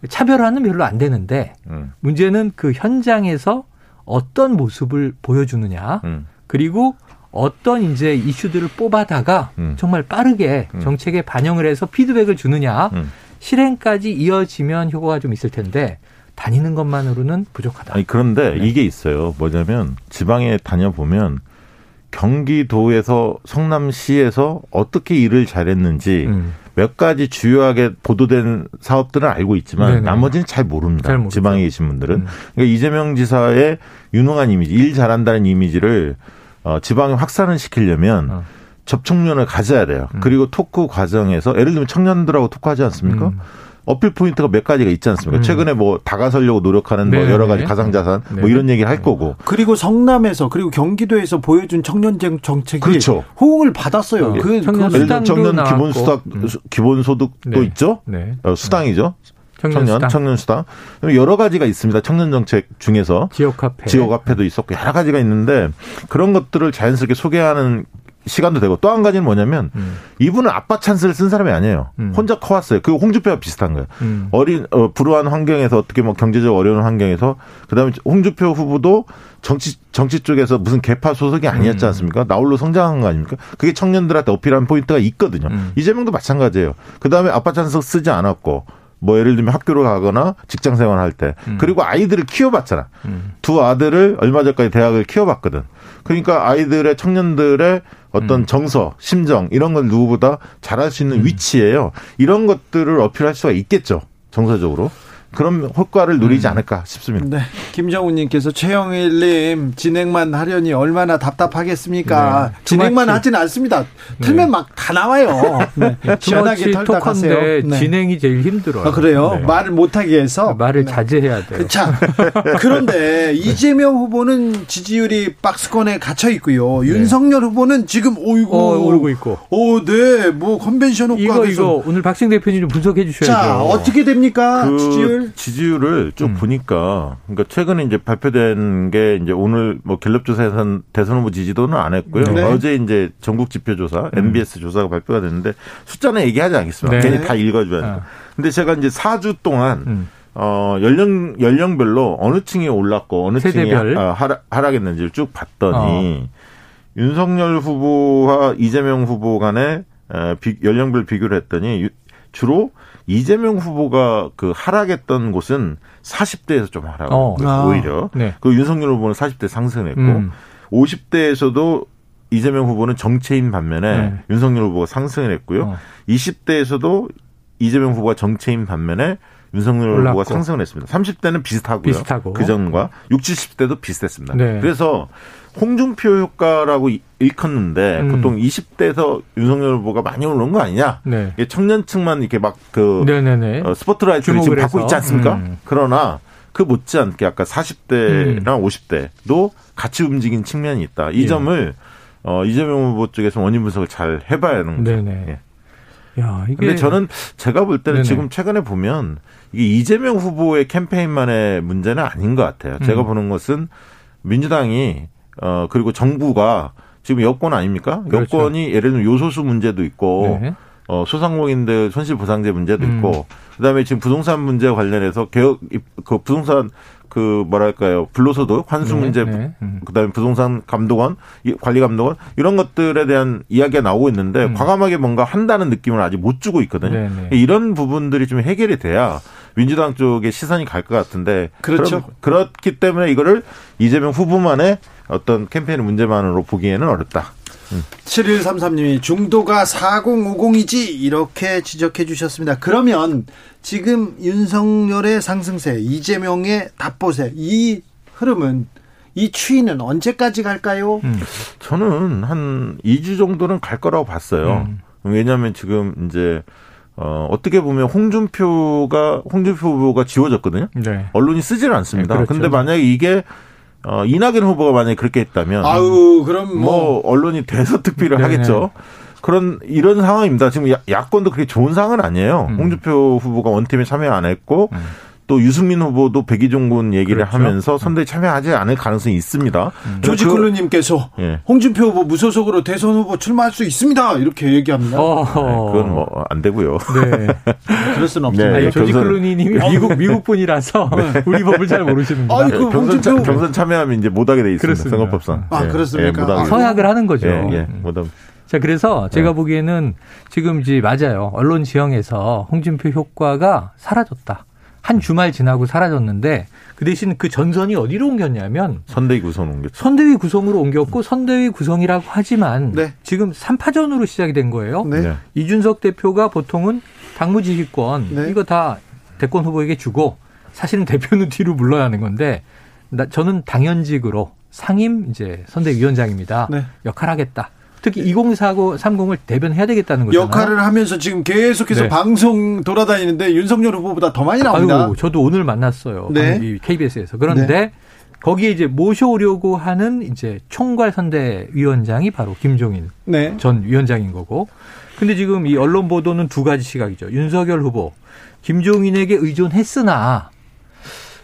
차별화는 별로 안 되는데 음. 문제는 그 현장에서 어떤 모습을 보여주느냐 음. 그리고 어떤 이제 이슈들을 뽑아다가 음. 정말 빠르게 음. 정책에 반영을 해서 피드백을 주느냐 음. 실행까지 이어지면 효과가 좀 있을 텐데 다니는 것만으로는 부족하다. 아니 그런데 네. 이게 있어요. 뭐냐면 지방에 다녀보면 경기도에서 성남시에서 어떻게 일을 잘했는지 음. 몇 가지 주요하게 보도된 사업들은 알고 있지만 네네. 나머지는 잘 모릅니다. 잘. 지방에 계신 분들은. 음. 그러니까 이재명 지사의 유능한 이미지, 일 잘한다는 이미지를 어, 지방에 확산을 시키려면 어. 접촉면을 가져야 돼요. 음. 그리고 토크 과정에서 예를 들면 청년들하고 토크하지 않습니까? 음. 어필 포인트가 몇 가지가 있지 않습니까? 음. 최근에 뭐 다가서려고 노력하는 뭐 네네. 여러 가지 가상자산 뭐 네네. 이런 얘기를 할 거고. 그리고 성남에서 그리고 경기도에서 보여준 청년쟁 정책이 그렇죠. 호응을 받았어요. 어, 그 청년 그- 청년 나왔고. 기본 수당 음. 기본 소득도 네. 있죠. 네. 어, 수당이죠. 청년, 청년 수당, 청년 수당. 여러 가지가 있습니다. 청년 정책 중에서 지역 카페, 지역 화폐도 있었고 여러 가지가 있는데 그런 것들을 자연스럽게 소개하는 시간도 되고 또 한 가지는 뭐냐면 음. 이분은 아빠 찬스를 쓴 사람이 아니에요. 음. 혼자 커왔어요. 그 홍주표와 비슷한 거예요. 음. 어린 어, 불우한 환경에서 어떻게 뭐 경제적 어려운 환경에서 그다음에 홍준표 후보도 정치 정치 쪽에서 무슨 계파 소속이 아니었지 음. 않습니까? 나홀로 성장한 거 아닙니까? 그게 청년들한테 어필한 포인트가 있거든요. 음. 이재명도 마찬가지예요. 그다음에 아빠 찬스 쓰지 않았고 뭐 예를 들면 학교를 가거나 직장 생활할 때 음. 그리고 아이들을 키워봤잖아. 음. 두 아들을 얼마 전까지 대학을 키워봤거든. 그러니까 아이들의 청년들의 어떤 음. 정서, 심정 이런 걸 누구보다 잘 알 수 있는 음. 위치예요. 이런 것들을 어필할 수가 있겠죠. 정서적으로. 그런 효과를 누리지 음. 않을까 싶습니다. 네. 김정우님께서 최영일님 진행만 하려니 얼마나 답답하겠습니까? 네. 진행만 하지는 않습니다. 틀면 네. 막다 나와요. 네. 시원하게 털다 가세요. 네. 진행이 제일 힘들어요. 아, 그래요? 네. 말을 못하게 해서 말을 자제해야 돼요. 자, 그런데 이재명 후보는 지지율이 박스권에 갇혀 있고요. 네. 윤석열 후보는 지금 오이고 어, 오르고 있고. 오, 네, 뭐 컨벤션 효과 이거 이거 오늘 박승 대표님 좀 분석해 주셔야죠. 자, 어떻게 됩니까? 그... 지지율 지지율을 쭉 음. 보니까 그러니까 최 근에 이제 발표된 게 이제 오늘 뭐 갤럽 조사에서 대선 후보 지지도는 안 했고요. 네. 어제 이제 전국 지표 조사, 음. MBS 조사가 발표가 됐는데 숫자는 얘기하지 않겠습니다. 네. 괜히 다 읽어줘야 돼요. 아. 근데 제가 이제 4주 동안 음. 어, 연령, 연령별로 어느 층이 올랐고 어느 세대별? 층이 하, 하락, 하락했는지를 쭉 봤더니 어. 윤석열 후보와 이재명 후보 간의 비, 연령별 비교를 했더니 주로 이재명 후보가 그 하락했던 곳은 40대에서 좀 하락. 어. 아. 오히려. 네. 그 윤석열 후보는 40대 상승했고 음. 50대에서도 이재명 후보는 정체인 반면에 네. 윤석열 후보가 상승을 했고요. 어. 20대에서도 이재명 후보가 정체인 반면에 윤석열 올랐고. 후보가 상승을 했습니다. 30대는 비슷하고요. 비슷하고. 그 전과 60, 70대도 비슷했습니다. 네. 그래서 홍준표 효과라고 일컫는데 음. 보통 20대에서 윤석열 후보가 많이 오른 거 아니냐? 네. 청년층만 이렇게 막그 어, 스포트라이트를 지금 받고 있지 않습니까? 음. 그러나 그 못지않게 아까 40대랑 음. 50대도 같이 움직인 측면이 있다. 이 예. 점을 어, 이재명 후보 쪽에서 원인 분석을 잘 해봐야 하는 거죠. 네네. 예. 야, 이게. 근데 저는 제가 볼 때는 네네. 지금 최근에 보면 이게 이재명 후보의 캠페인만의 문제는 아닌 것 같아요. 제가 음. 보는 것은 민주당이 어 그리고 정부가 지금 여권 아닙니까? 그렇죠. 여권이 예를 들면 요소수 문제도 있고 네. 어 소상공인들 손실보상제 문제도 음. 있고 그다음에 지금 부동산 문제 관련해서 개혁 그 부동산 그 뭐랄까요 불로소득 환수 네, 문제 네. 음. 그다음에 부동산 감독원 관리 감독원 이런 것들에 대한 이야기가 나오고 있는데 음. 과감하게 뭔가 한다는 느낌을 아직 못 주고 있거든요. 네, 네. 이런 부분들이 좀 해결이 돼야 민주당 쪽에 시선이 갈 것 같은데 그렇죠. 그렇기 때문에 이거를 이재명 후보만의 어떤 캠페인 문제만으로 보기에는 어렵다. 음. 7133님이 중도가 4050이지 이렇게 지적해 주셨습니다. 그러면 지금 윤석열의 상승세, 이재명의 답보세 이 흐름은 이 추이는 언제까지 갈까요? 음. 저는 한 2주 정도는 갈 거라고 봤어요. 음. 왜냐하면 지금 이제 어, 어떻게 보면 홍준표가, 홍준표 후보가 지워졌거든요. 네. 언론이 쓰지를 않습니다. 네, 그렇죠. 근데 만약에 이게 어, 이낙연 후보가 만약에 그렇게 했다면. 아우, 그럼 뭐. 뭐 언론이 대서특필을 네. 하겠죠. 그런 이런 상황입니다. 지금 야, 야권도 그렇게 좋은 상황은 아니에요. 음. 홍준표 후보가 원팀에 참여 안 했고 음. 또 유승민 후보도 백의종군 얘기를 그렇죠. 하면서 선대에 참여하지 않을 가능성이 있습니다. 음. 조지 콜루님께서 그, 예. 홍준표 후보 무소속으로 대선 후보 출마할 수 있습니다. 이렇게 얘기합니다. 어. 네, 그건 뭐 안 되고요. 네. 그럴 수는 없습니다. 네, 조지 콜루님이 미국 미국 분이라서 네. 우리 법을 잘 모르시는구나. 아니, 그 경선, 참, 경선 참여하면 이제 못하게 돼 있습니다. 그렇습니다. 선거법상. 아 예. 그렇습니까? 예, 아, 서약을 하는 거죠. 예, 예. 못함. 자, 그래서 제가 네. 보기에는 지금 이제 맞아요. 언론 지형에서 홍준표 효과가 사라졌다. 한 주말 지나고 사라졌는데 그 대신 그 전선이 어디로 옮겼냐면 선대위 구성 옮겼죠. 선대위 구성으로 옮겼고 선대위 구성이라고 하지만 네. 지금 3파전으로 시작이 된 거예요. 네. 네. 이준석 대표가 보통은 당무지휘권 네. 이거 다 대권 후보에게 주고 사실은 대표는 뒤로 물러야 하는 건데 나, 저는 당연직으로 상임 이제 선대위원장입니다. 네. 역할하겠다. 특히 2040을 대변해야 되겠다는 거죠. 역할을 하면서 지금 계속해서 네. 방송 돌아다니는데 윤석열 후보보다 더 많이 나옵니다. 아유, 저도 오늘 만났어요. 네. KBS에서. 그런데 네. 거기에 이제 모셔오려고 하는 이제 총괄 선대위원장이 바로 김종인 네. 전 위원장인 거고. 근데 지금 이 언론 보도는 두 가지 시각이죠. 윤석열 후보 김종인에게 의존했으나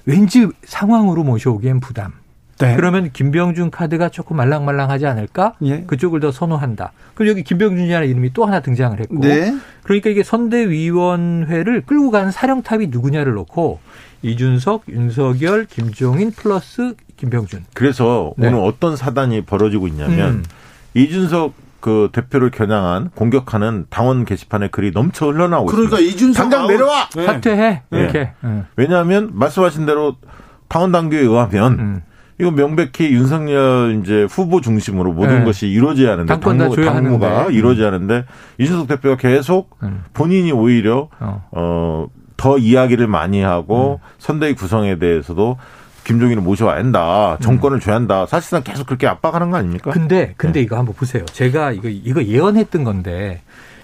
왠지 상황으로 모셔오기엔 부담. 네. 그러면 김병준 카드가 조금 말랑말랑하지 않을까? 예. 그쪽을 더 선호한다. 그럼 여기 김병준이라는 이름이 또 하나 등장을 했고. 네. 그러니까 이게 선대위원회를 끌고 가는 사령탑이 누구냐를 놓고 이준석, 윤석열, 김종인 플러스 김병준. 그래서 네. 오늘 어떤 사단이 벌어지고 있냐면 음. 이준석 그 대표를 겨냥한 공격하는 당원 게시판에 글이 넘쳐 흘러나오고 그러니까 있습니다. 이준석 당장 내려와 네. 사퇴해 네. 이렇게. 네. 왜냐하면 말씀하신 대로 당원 당규에 의하면 음. 이거 명백히 윤석열 이제 후보 중심으로 모든 네. 것이 이루어져야 하는데 당무, 당무가 음. 이루어져야 하는데 이준석 대표가 계속 음. 본인이 오히려 어. 어. 더 이야기를 많이 하고 음. 선대위 구성에 대해서도 김종인을 모셔야 한다. 정권을 음. 줘야 한다. 사실상 계속 그렇게 압박하는 거 아닙니까? 근데 근데 네. 이거 한번 보세요. 제가 이거 이거 예언했던 건데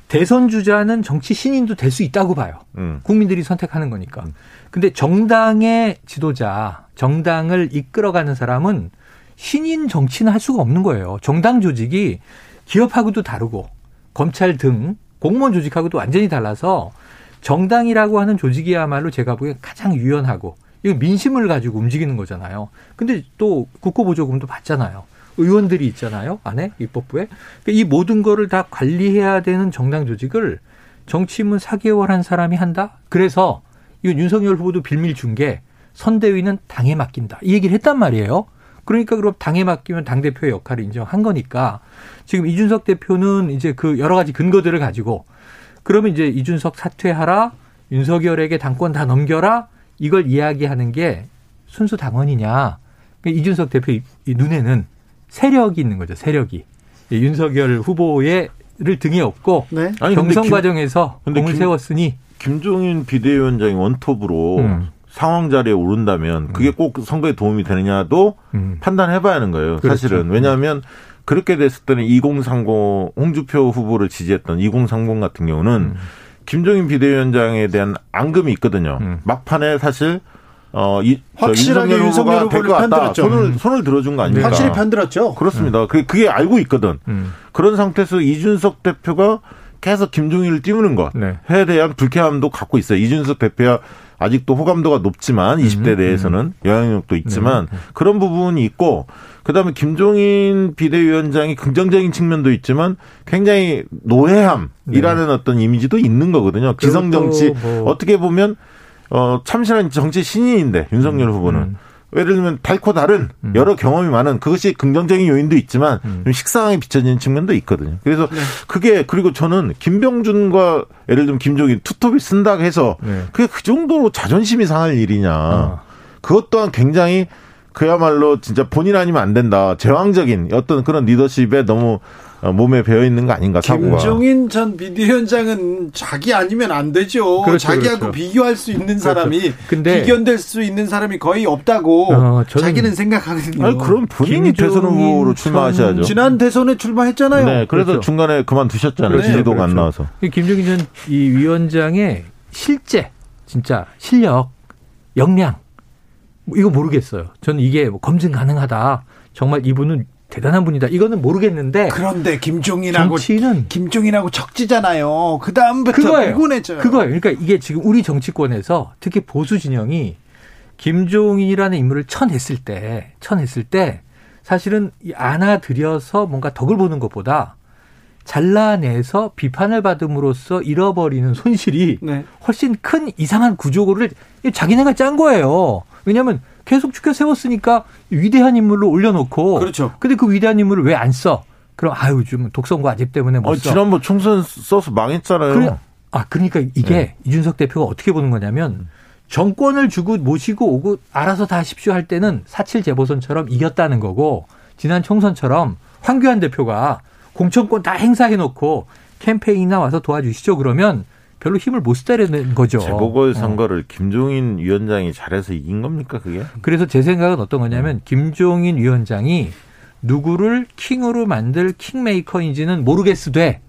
대선 주자는 정치 신인도 될 수 있다고 봐요. 음. 국민들이 선택하는 거니까. 음. 근데 정당의 지도자, 정당을 이끌어가는 사람은 신인 정치는 할 수가 없는 거예요. 정당 조직이 기업하고도 다르고 검찰 등 공무원 조직하고도 완전히 달라서 정당이라고 하는 조직이야말로 제가 보기엔 가장 유연하고 이거 민심을 가지고 움직이는 거잖아요. 근데 또 국고보조금도 받잖아요. 의원들이 있잖아요. 안에 입법부에. 그러니까 이 모든 거를 다 관리해야 되는 정당 조직을 정치인문 4개월 한 사람이 한다? 그래서 이건 윤석열 후보도 빌밀 준 게 선대위는 당에 맡긴다. 이 얘기를 했단 말이에요. 그러니까 그럼 당에 맡기면 당대표의 역할을 인정한 거니까 지금 이준석 대표는 이제 그 여러 가지 근거들을 가지고 그러면 이제 이준석 사퇴하라, 윤석열에게 당권 다 넘겨라, 이걸 이야기하는 게 순수 당원이냐. 그러니까 이준석 대표 눈에는 세력이 있는 거죠. 세력이. 윤석열 후보의 를 등에 업고 네. 경선 김, 과정에서 공을 김, 세웠으니 김종인 비대위원장이 원톱으로 음. 상황 자리에 오른다면 그게 음. 꼭 선거에 도움이 되느냐도 음. 판단해봐야 하는 거예요. 그렇죠. 사실은 왜냐하면 그렇게 됐을 때는 2030 홍주표 후보를 지지했던 2030 같은 경우는 음. 김종인 비대위원장에 대한 앙금이 있거든요. 음. 막판에 사실 어, 이, 확실하게 윤석열 후보를 편들었죠. 손을, 음. 손을 들어준 거 아닙니까? 확실히 편들었죠. 그렇습니다. 음. 그게, 그게 알고 있거든. 음. 그런 상태에서 이준석 대표가 계속 김종인을 띄우는 것에 네. 대한 불쾌함도 갖고 있어요. 이준석 대표야 아직도 호감도가 높지만 20대 음, 내에서는 음. 영향력도 있지만 네. 그런 부분이 있고 그다음에 김종인 비대위원장이 긍정적인 측면도 있지만 굉장히 노회함이라는 네. 어떤 이미지도 있는 거거든요. 기성 정치 뭐. 어떻게 보면 어 참신한 정치 신인인데 윤석열 음, 후보는 음. 예를 들면 달코 다른 음. 여러 경험이 많은 그것이 긍정적인 요인도 있지만 음. 좀 식상하게 비춰지는 측면도 있거든요. 그래서 네. 그게 그리고 저는 김병준과 예를 들면 김종인 투톱이 쓴다고 해서 네. 그게 그 정도로 자존심이 상할 일이냐. 어. 그것 또한 굉장히 그야말로 진짜 본인 아니면 안 된다. 제왕적인 어떤 그런 리더십에 너무 어, 몸에 배어 있는 거 아닌가 사고가. 김종인 전 비대위원장은 자기 아니면 안 되죠. 그렇죠, 자기하고 그렇죠. 비교할 수 있는 그렇죠. 사람이 그렇죠. 근데 비견될 수 있는 사람이 거의 없다고 어, 자기는 생각하거든요. 아니, 그럼 본인이 대선 후보로 출마하셔야죠. 지난 대선에 출마했잖아요. 네, 그래서 그렇죠. 중간에 그만두셨잖아요. 네, 지지도가 안 그렇죠. 나와서. 김종인 전 이 위원장의 실제 진짜 실력, 역량 이거 모르겠어요. 저는 이게 뭐 검증 가능하다. 정말 이분은 대단한 분이다. 이거는 모르겠는데. 그런데 김종인하고 정치는 김종인하고 적지잖아요. 그 다음부터 그거예요. 불곤해져요. 그거예요. 그러니까 이게 지금 우리 정치권에서 특히 보수 진영이 김종인이라는 인물을 쳐냈을 때, 쳐냈을 때 사실은 안아들여서 뭔가 덕을 보는 것보다 잘라내서 비판을 받음으로써 잃어버리는 손실이 네. 훨씬 큰 이상한 구조를 자기네가 짠 거예요. 왜냐하면 계속 축켜 세웠으니까 위대한 인물로 올려놓고. 그렇죠. 근데 그 위대한 인물을 왜 안 써? 그럼 아유 좀 독선과 아집 때문에 못 어, 써. 지난번 총선 써서 망했잖아요. 그래, 아 그러니까 이게 네. 이준석 대표가 어떻게 보는 거냐면 정권을 주고 모시고 오고 알아서 다 하십시오 할 때는 사칠 재보선처럼 이겼다는 거고 지난 총선처럼 황교안 대표가 공천권 다 행사해 놓고 캠페인이나 와서 도와주시죠 그러면 별로 힘을 못 쓰다는 거죠. 재보궐 어. 선거를 어. 김종인 위원장이 잘해서 이긴 겁니까 그게? 그래서 제 생각은 어떤 거냐면 김종인 위원장이 누구를 킹으로 만들 킹메이커인지는 모르겠으되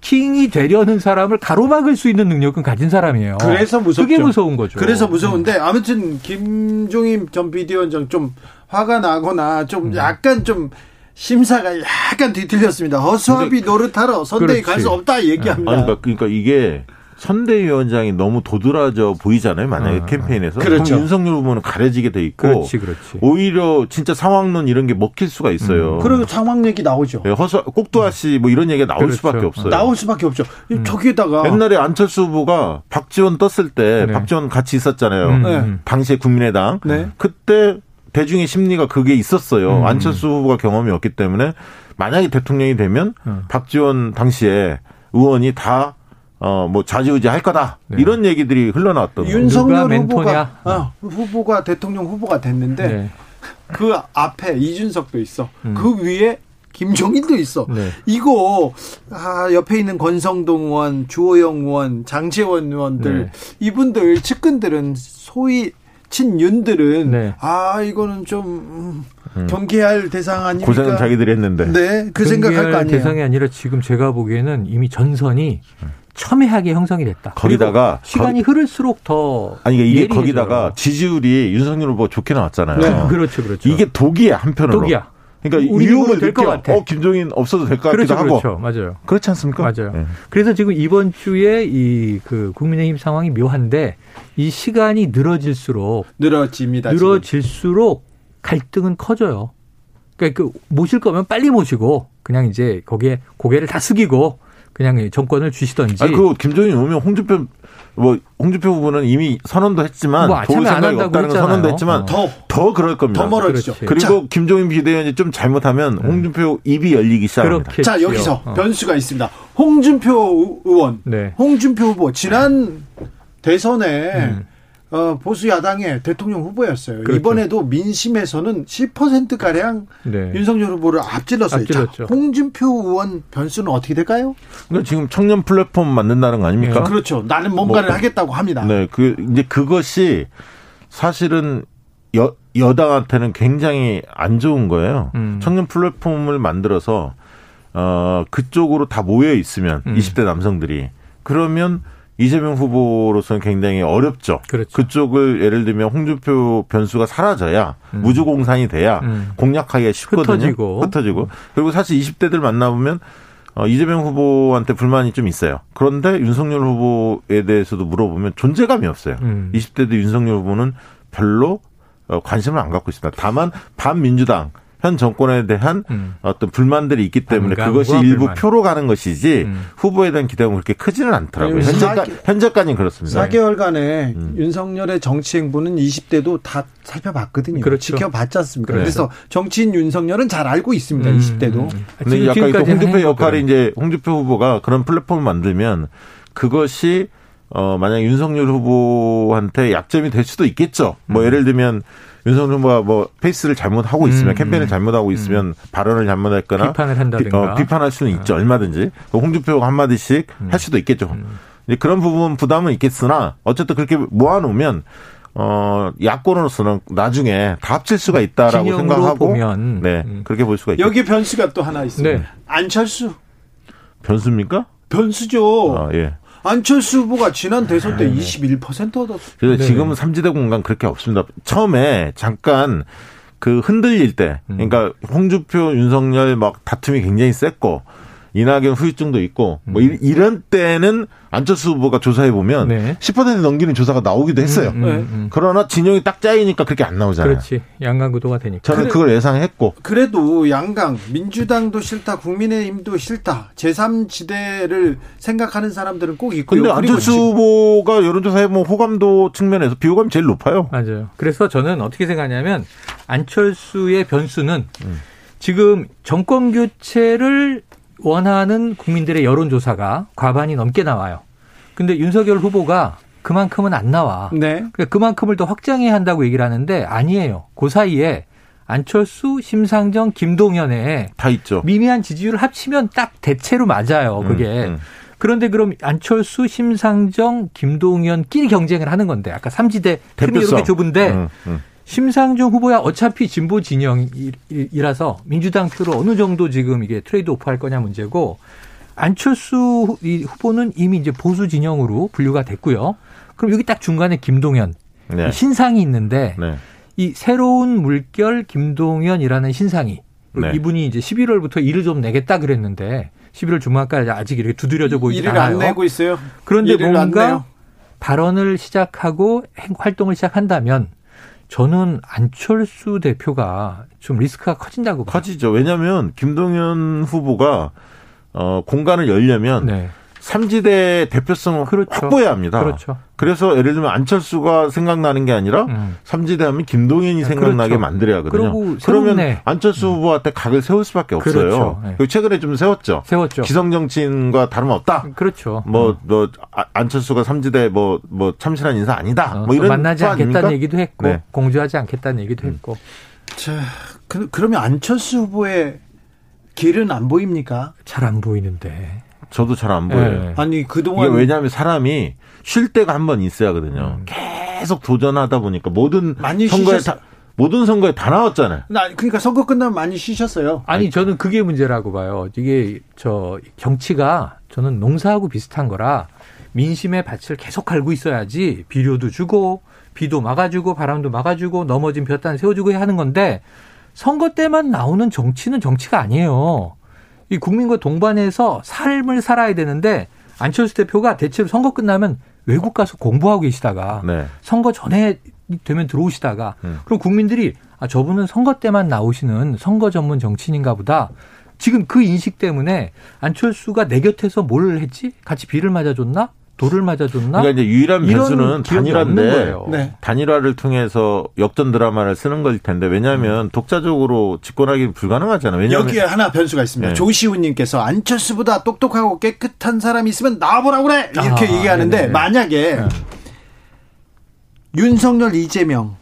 킹이 되려는 사람을 가로막을 수 있는 능력은 가진 사람이에요. 그래서 무섭죠. 그게 무서운 거죠. 그래서 무서운데 아무튼 김종인 전 비대위원장 좀 화가 나거나 좀 음. 약간 좀 심사가 약간 뒤틀렸습니다. 허수아비 노릇하러 선대위 갈 수 없다 얘기합니다. 아니, 그러니까 이게 선대위원장이 너무 도드라져 보이잖아요. 만약에 아, 캠페인에서. 그렇죠. 윤석열 후보는 가려지게 돼 있고. 그렇지, 그렇지. 오히려 진짜 상황론 이런 게 먹힐 수가 있어요. 음. 그리고 상황 얘기 나오죠. 네, 허서 꼭두아 씨뭐 이런 얘기가 나올 그렇죠. 수밖에 없어요. 나올 수밖에 없죠. 음. 저기에다가 옛날에 안철수 후보가 박지원 떴을 때 네. 박지원 같이 있었잖아요. 음. 네. 당시에 국민의당. 네. 그때 대중의 심리가 그게 있었어요. 음. 안철수 후보가 경험이 없기 때문에 만약에 대통령이 되면 음. 박지원 당시에 의원이 다 어, 뭐, 좌지우지 할 거다. 네. 이런 얘기들이 흘러나왔던 거예요. 윤석열 후보가, 어, 후보가 대통령 후보가 됐는데 네. 그 앞에 이준석도 있어. 음. 그 위에 김종인도 있어. 네. 이거 아, 옆에 있는 권성동 의원, 주호영 의원, 장재원 의원들 네. 이분들 측근들은 소위 친윤들은 네. 아 이거는 좀 음. 경계할 대상 아니니까 고생은 자기들이 했는데 네, 그 생각할 거 아니에요. 대상이 아니라 지금 제가 보기에는 이미 전선이 첨예하게 형성이 됐다. 거기다가 시간이 거 흐를수록 더 아니 이게 거기다가 지지율이 윤석열 후보 좋게 나왔잖아요. 네. 그렇죠, 그렇죠. 이게 독이야 한편으로. 독이야. 그러니까 유혹을 될것 같아. 어 김종인 없어도 될 것 같기도 그렇죠, 하고. 그렇죠, 맞아요. 그렇지 않습니까? 맞아요. 네. 그래서 지금 이번 주에 이 그 국민의힘 상황이 묘한데 이 시간이 늘어질수록 늘어집니다. 늘어질수록 지금. 갈등은 커져요. 그러니까 그 모실 거면 빨리 모시고 그냥 이제 거기에 고개를 다 숙이고 그냥 정권을 주시던지. 아니, 그 김종인 오면 홍준표 뭐 홍준표 후보는 이미 선언도 했지만 뭐 도울 생각이 없다는 했잖아요. 선언도 했지만 더더 어. 더 그럴 겁니다. 더 멀어지죠. 그리고 자. 김종인 비대위원이 좀 잘못하면 네. 홍준표 입이 열리기 시작합니다. 자 여기서 어. 변수가 있습니다. 홍준표 의원, 네. 홍준표 후보 지난 대선에 음. 어, 보수 야당의 대통령 후보였어요. 그렇죠. 이번에도 민심에서는 10% 가량 네. 윤석열 후보를 앞질렀어요. 앞질렀죠. 자, 홍준표 의원 변수는 어떻게 될까요? 그러니까 지금 청년 플랫폼 만든다는 거 아닙니까? 네. 그렇죠. 나는 뭔가를 뭐, 하겠다고 합니다. 네, 그 이제 그것이 사실은 여 여당한테는 굉장히 안 좋은 거예요. 음. 청년 플랫폼을 만들어서 어 그쪽으로 다 모여 있으면 음. 20대 남성들이 그러면 이재명 후보로서는 굉장히 어렵죠. 그렇죠. 그쪽을 예를 들면 홍준표 변수가 사라져야 음. 무주공산이 돼야 음. 공략하기가 쉽거든요. 흩어지고. 흩어지고. 그리고 사실 20대들 만나보면 어, 이재명 후보한테 불만이 좀 있어요. 그런데 윤석열 후보에 대해서도 물어보면 존재감이 없어요. 음. 20대들 윤석열 후보는 별로 어, 관심을 안 갖고 있습니다. 다만 반민주당 현 정권에 대한 음. 어떤 불만들이 있기 때문에 그것이 일부 불만. 표로 가는 것이지 음. 후보에 대한 기대가 그렇게 크지는 않더라고요. 현재까, 현재까지는 그렇습니다. 4개월간의 음. 윤석열의 정치 행보는 20대도 다 살펴봤거든요. 그렇죠. 지켜봤지 않습니까? 그렇죠. 그래서 정치인 윤석열은 잘 알고 있습니다. 음. 20대도. 근데 약간 또 홍준표 역할이 이제 홍준표 후보가 그런 플랫폼을 만들면 그것이 어 만약 윤석열 후보한테 약점이 될 수도 있겠죠. 뭐 음. 예를 들면 윤석열 후보가 뭐 페이스를 잘못하고 있으면 음, 캠페인을 잘못하고 음. 있으면 음. 발언을 잘못했거나 비판을 한다든가 비, 어, 판할 수는 있죠. 어. 얼마든지 홍준표가 한 마디씩 음. 할 수도 있겠죠. 음. 그런 부분 부담은 있겠으나 어쨌든 그렇게 모아놓으면 어 야권으로서는 나중에 다 합칠 수가 있다라고 생각하고 보면. 네 음. 그렇게 볼 수가 있죠. 여기 변수가 또 하나 있습니다. 네. 안철수 변수입니까? 변수죠. 아, 예. 안철수 후보가 지난 대선 때21% 얻었어요. 그래서 네. 지금은 삼지대 공간 그렇게 없습니다. 처음에 잠깐 그 흔들릴 때, 음. 그러니까 홍주표, 윤석열 막 다툼이 굉장히 셌고 이낙연 후유증도 있고 뭐 음. 이 런 때는 안철수 후보가 조사해 보면 네. 10% 넘기는 조사가 나오기도 했어요. 음, 음, 음, 그러나 진영이 딱 짜이니까 그렇게 안 나오잖아요. 그렇지. 양강 구도가 되니까. 저는 그래, 그걸 예상했고. 그래도 양강 민주당도 싫다, 국민의힘도 싫다. 제3지대를 생각하는 사람들은 꼭 있고요. 근데 안철수 후보가 여론조사에 뭐 호감도 측면에서 비호감이 제일 높아요. 맞아요. 그래서 저는 어떻게 생각하냐면 안철수의 변수는 음. 지금 정권 교체를 원하는 국민들의 여론조사가 과반이 넘게 나와요. 근데 윤석열 후보가 그만큼은 안 나와. 네. 그러니까 그만큼을 더 확장해야 한다고 얘기를 하는데 아니에요. 그 사이에 안철수, 심상정, 김동연의 다 있죠. 미미한 지지율을 합치면 딱 대체로 맞아요. 그게. 음, 음. 그런데 그럼 안철수, 심상정, 김동연끼리 경쟁을 하는 건데 아까 삼지대 틈이 이렇게 좁은데 음, 음. 심상정 후보야 어차피 진보 진영이라서 민주당 표를 어느 정도 지금 이게 트레이드 오프 할 거냐 문제고 안철수 후보는 이미 이제 보수 진영으로 분류가 됐고요. 그럼 여기 딱 중간에 김동연 네. 신상이 있는데 네. 이 새로운 물결 김동연이라는 신상이 네. 이분이 이제 11월부터 일을 좀 내겠다 그랬는데 11월 중반까지 아직 이렇게 두드려져 보이지 않아요. 안 내고 있어요. 그런데 뭔가 발언을 시작하고 활동을 시작한다면 저는 안철수 대표가 좀 리스크가 커진다고 봐요. 커지죠. 왜냐하면 김동연 후보가 어, 공간을 열려면 네. 삼지대 대표성을 그렇죠. 확보해야 합니다. 그렇죠. 그래서 예를 들면 안철수가 생각나는 게 아니라 음. 삼지대 하면 김동연이 아, 생각나게 그렇죠. 만들어야 하거든요. 그러면 안철수 음. 후보한테 각을 세울 수밖에 없어요. 그렇죠. 네. 최근에 좀 세웠죠. 세웠죠. 기성 정치인과 다름없다. 그렇죠. 뭐, 음. 뭐 안철수가 삼지대 뭐, 뭐 참신한 인사 아니다. 어, 뭐 이런 만나지 않겠다는? 얘기도 했고 네. 공조하지 않겠다는 얘기도 음. 했고. 자, 그, 그러면 안철수 후보의 길은 안 보입니까? 잘 안 보이는데. 저도 잘 안 보여요. 네. 아니 그동안 이게 왜냐하면 사람이 쉴 때가 한 번 있어야 하거든요. 음. 계속 도전하다 보니까 모든 많이 선거에 쉬셨... 다 모든 선거에 다 나왔잖아요. 나 그러니까 선거 끝나면 많이 쉬셨어요. 아니 저는 그게 문제라고 봐요. 이게 저 정치가 저는 농사하고 비슷한 거라 민심의 밭을 계속 갈고 있어야지 비료도 주고 비도 막아주고 바람도 막아주고 넘어진 볕단 세워주고 하는 건데 선거 때만 나오는 정치는 정치가 아니에요. 이 국민과 동반해서 삶을 살아야 되는데 안철수 대표가 대체로 선거 끝나면 외국 가서 공부하고 계시다가 네. 선거 전에 되면 들어오시다가 음. 그럼 국민들이 아 저분은 선거 때만 나오시는 선거 전문 정치인인가 보다. 지금 그 인식 때문에 안철수가 내 곁에서 뭘 했지? 같이 비를 맞아줬나? 돌을 맞아줬나? 그러니까 이제 유일한 변수는 단일화인데 네. 단일화를 통해서 역전 드라마를 쓰는 걸 텐데 왜냐하면 음. 독자적으로 집권하기 불가능하잖아요. 왜냐하면 여기에 하나 변수가 있습니다. 네. 조시우님께서 안철수보다 똑똑하고 깨끗한 사람이 있으면 나와보라 그래 이렇게 아, 얘기하는데 네네. 만약에 네. 윤석열 이재명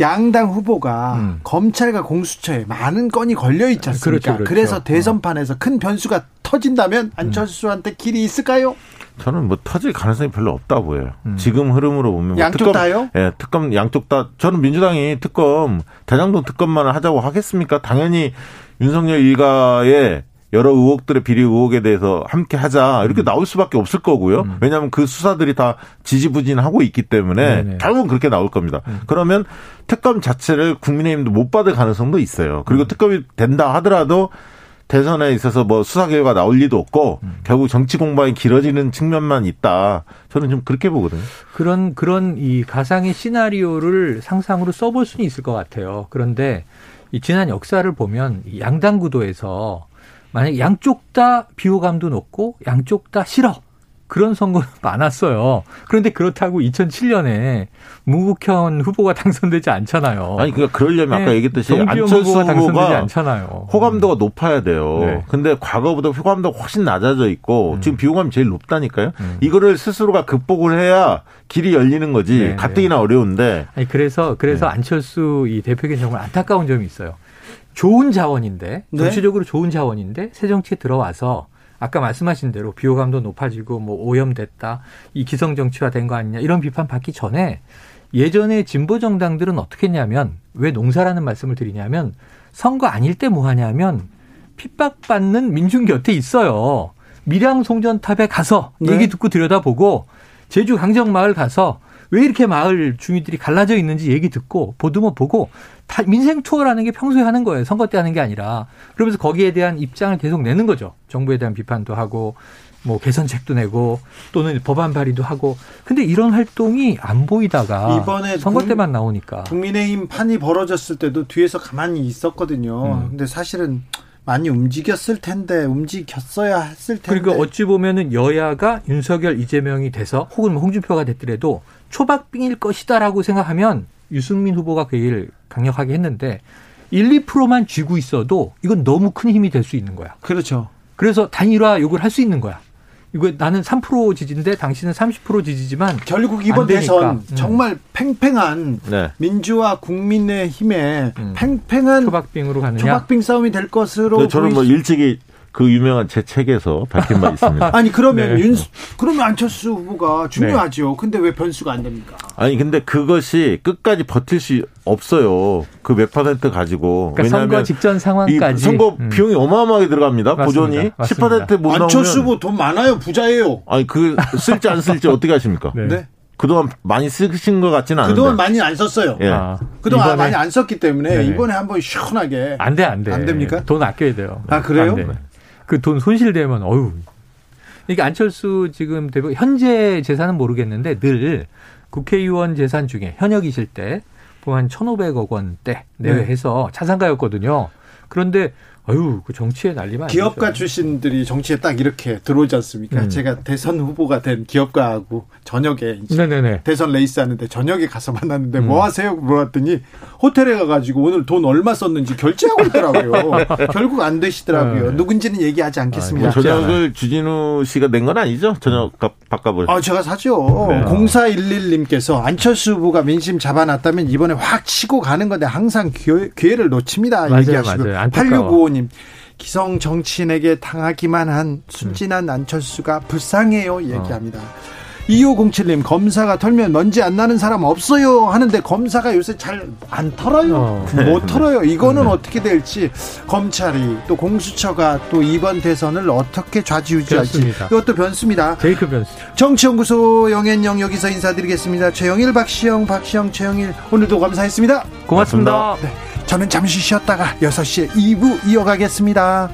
양당 후보가 음. 검찰과 공수처에 많은 건이 걸려 있지 않습니까? 그렇죠, 그렇죠. 그래서 대선판에서 큰 변수가 터진다면 안철수한테 길이 있을까요? 저는 뭐 터질 가능성이 별로 없다 보여요. 음. 지금 흐름으로 보면 뭐 양쪽 특검, 다요? 예, 특검 양쪽 다. 저는 민주당이 특검 대장동 특검만 하자고 하겠습니까? 당연히 윤석열 일가의 여러 의혹들의 비리 의혹에 대해서 함께 하자 이렇게 음. 나올 수밖에 없을 거고요. 음. 왜냐하면 그 수사들이 다 지지부진하고 있기 때문에 네네. 결국은 그렇게 나올 겁니다. 음. 그러면 특검 자체를 국민의힘도 못 받을 가능성도 있어요. 그리고 음. 특검이 된다 하더라도 대선에 있어서 뭐 수사 결과 나올 리도 없고 음. 결국 정치 공방이 길어지는 측면만 있다. 저는 좀 그렇게 보거든요. 그런 그런 이 가상의 시나리오를 상상으로 써볼 수는 있을 것 같아요. 그런데 이 지난 역사를 보면 양당 구도에서 만약 양쪽 다 비호감도 높고 양쪽 다 싫어. 그런 선거는 많았어요. 그런데 그렇다고 2007년에 문국현 후보가 당선되지 않잖아요. 아니 그러니까 그러려면 아까 네. 얘기했듯이 안철수 후보가 당선되지 않잖아요. 호감도가 음. 높아야 돼요. 네. 근데 과거보다 호감도가 훨씬 낮아져 있고 음. 지금 비호감이 제일 높다니까요. 음. 이거를 스스로가 극복을 해야 길이 열리는 거지. 네. 가뜩이나 어려운데. 아니 그래서 그래서 네. 안철수 이 대표에게 정말 안타까운 점이 있어요. 좋은 자원인데 네. 정치적으로 좋은 자원인데 새 정치에 들어와서 아까 말씀하신 대로 비호감도 높아지고 뭐 오염됐다 이 기성 정치화 된 거 아니냐 이런 비판 받기 전에 예전에 진보 정당들은 어떻게 했냐면 왜 농사라는 말씀을 드리냐면 선거 아닐 때 뭐 하냐면 핍박받는 민중 곁에 있어요. 밀양 송전탑에 가서 네. 얘기 듣고 들여다보고 제주 강정마을 가서 왜 이렇게 마을 주민들이 갈라져 있는지 얘기 듣고 보듬어 보고 다 민생 투어라는 게 평소에 하는 거예요. 선거 때 하는 게 아니라. 그러면서 거기에 대한 입장을 계속 내는 거죠. 정부에 대한 비판도 하고 뭐 개선책도 내고 또는 법안 발의도 하고 근데 이런 활동이 안 보이다가 이번에 선거 국, 때만 나오니까 국민의힘 판이 벌어졌을 때도 뒤에서 가만히 있었거든요. 음. 근데 사실은 많이 움직였을 텐데 움직였어야 했을 텐데. 그러니까 어찌 보면은 여야가 윤석열 이재명이 돼서 혹은 뭐 홍준표가 됐더라도 초박빙일 것이다라고 생각하면 유승민 후보가 그 얘기를 강력하게 했는데 1, 2%만 쥐고 있어도 이건 너무 큰 힘이 될 수 있는 거야. 그렇죠. 그래서 단일화 요구를 할 수 있는 거야. 이거 나는 3% 지지인데 당신은 30% 지지지만 결국 이번 대선 음. 정말 팽팽한 네. 민주화 국민의 힘에 음. 팽팽한 초박빙으로 가느냐 초박빙 싸움이 될 것으로 저는 뭐 일찍이 그 유명한 제 책에서 밝힌 바 있습니다. 아니 그러면 네. 윤 그러면 안철수 후보가 중요하죠. 네. 근데 왜 변수가 안 됩니까? 아니 근데 그것이 끝까지 버틸 수 없어요. 그 몇 퍼센트 가지고. 그러니까 왜냐하면 선거 직전 상황까지 선거 음. 비용이 어마어마하게 들어갑니다. 보존이 10%못 나오면 안철수 후보 돈 많아요. 부자예요. 아니 그 쓸지 안 쓸지 어떻게 하십니까? 네. 네. 그동안 많이 쓰신 것 같지는 않은데. 그동안 많이 안 썼어요. 예. 아, 그동안 많이 안 썼기 때문에 네네. 이번에 한번 시원하게. 안 돼, 안 돼. 안 됩니까? 돈 아껴야 돼요. 아, 그래요? 그 돈 손실되면 어유. 이게 안철수 지금 대표 현재 재산은 모르겠는데 늘 국회의원 재산 중에 현역이실 때 보면 한 1,500억 원대 내외해서 네. 차상가였거든요. 그런데 아유, 그 정치에 난리만 기업가 아니죠. 출신들이 정치에 딱 이렇게 들어오지 않습니까? 음. 제가 대선 후보가 된 기업가하고 저녁에 네네네. 대선 레이스 하는데 저녁에 가서 만났는데 음. 뭐 하세요? 물어봤더니 호텔에 가가지고 오늘 돈 얼마 썼는지 결제하고 있더라고요. 결국 안 되시더라고요. 네. 누군지는 얘기하지 않겠습니다. 아, 저녁을 주진우 씨가 낸 건 아니죠? 저녁 밥값을. 아, 제가 사죠. 네. 0411님께서 안철수 후보가 민심 잡아놨다면 이번에 확 치고 가는 건데 항상 기회, 를 놓칩니다. 맞아요, 얘기하시고. 맞아요. 8655님. 기성 정치인에게 당하기만 한 순진한 안철수가 불쌍해요 얘기합니다. 어. 2507님 검사가 털면 먼지 안 나는 사람 없어요 하는데 검사가 요새 잘 안 털어요? 어. 못 털어요. 이거는 네. 어떻게 될지 검찰이 또 공수처가 또 이번 대선을 어떻게 좌지우지할지 이것도 변수입니다. 제이크 변수. 정치연구소 영앤영 여기서 인사드리겠습니다. 최영일 박시영 박시영 최영일. 오늘도 감사했습니다. 고맙습니다, 고맙습니다. 네, 저는 잠시 쉬었다가 6시에 2부 이어가겠습니다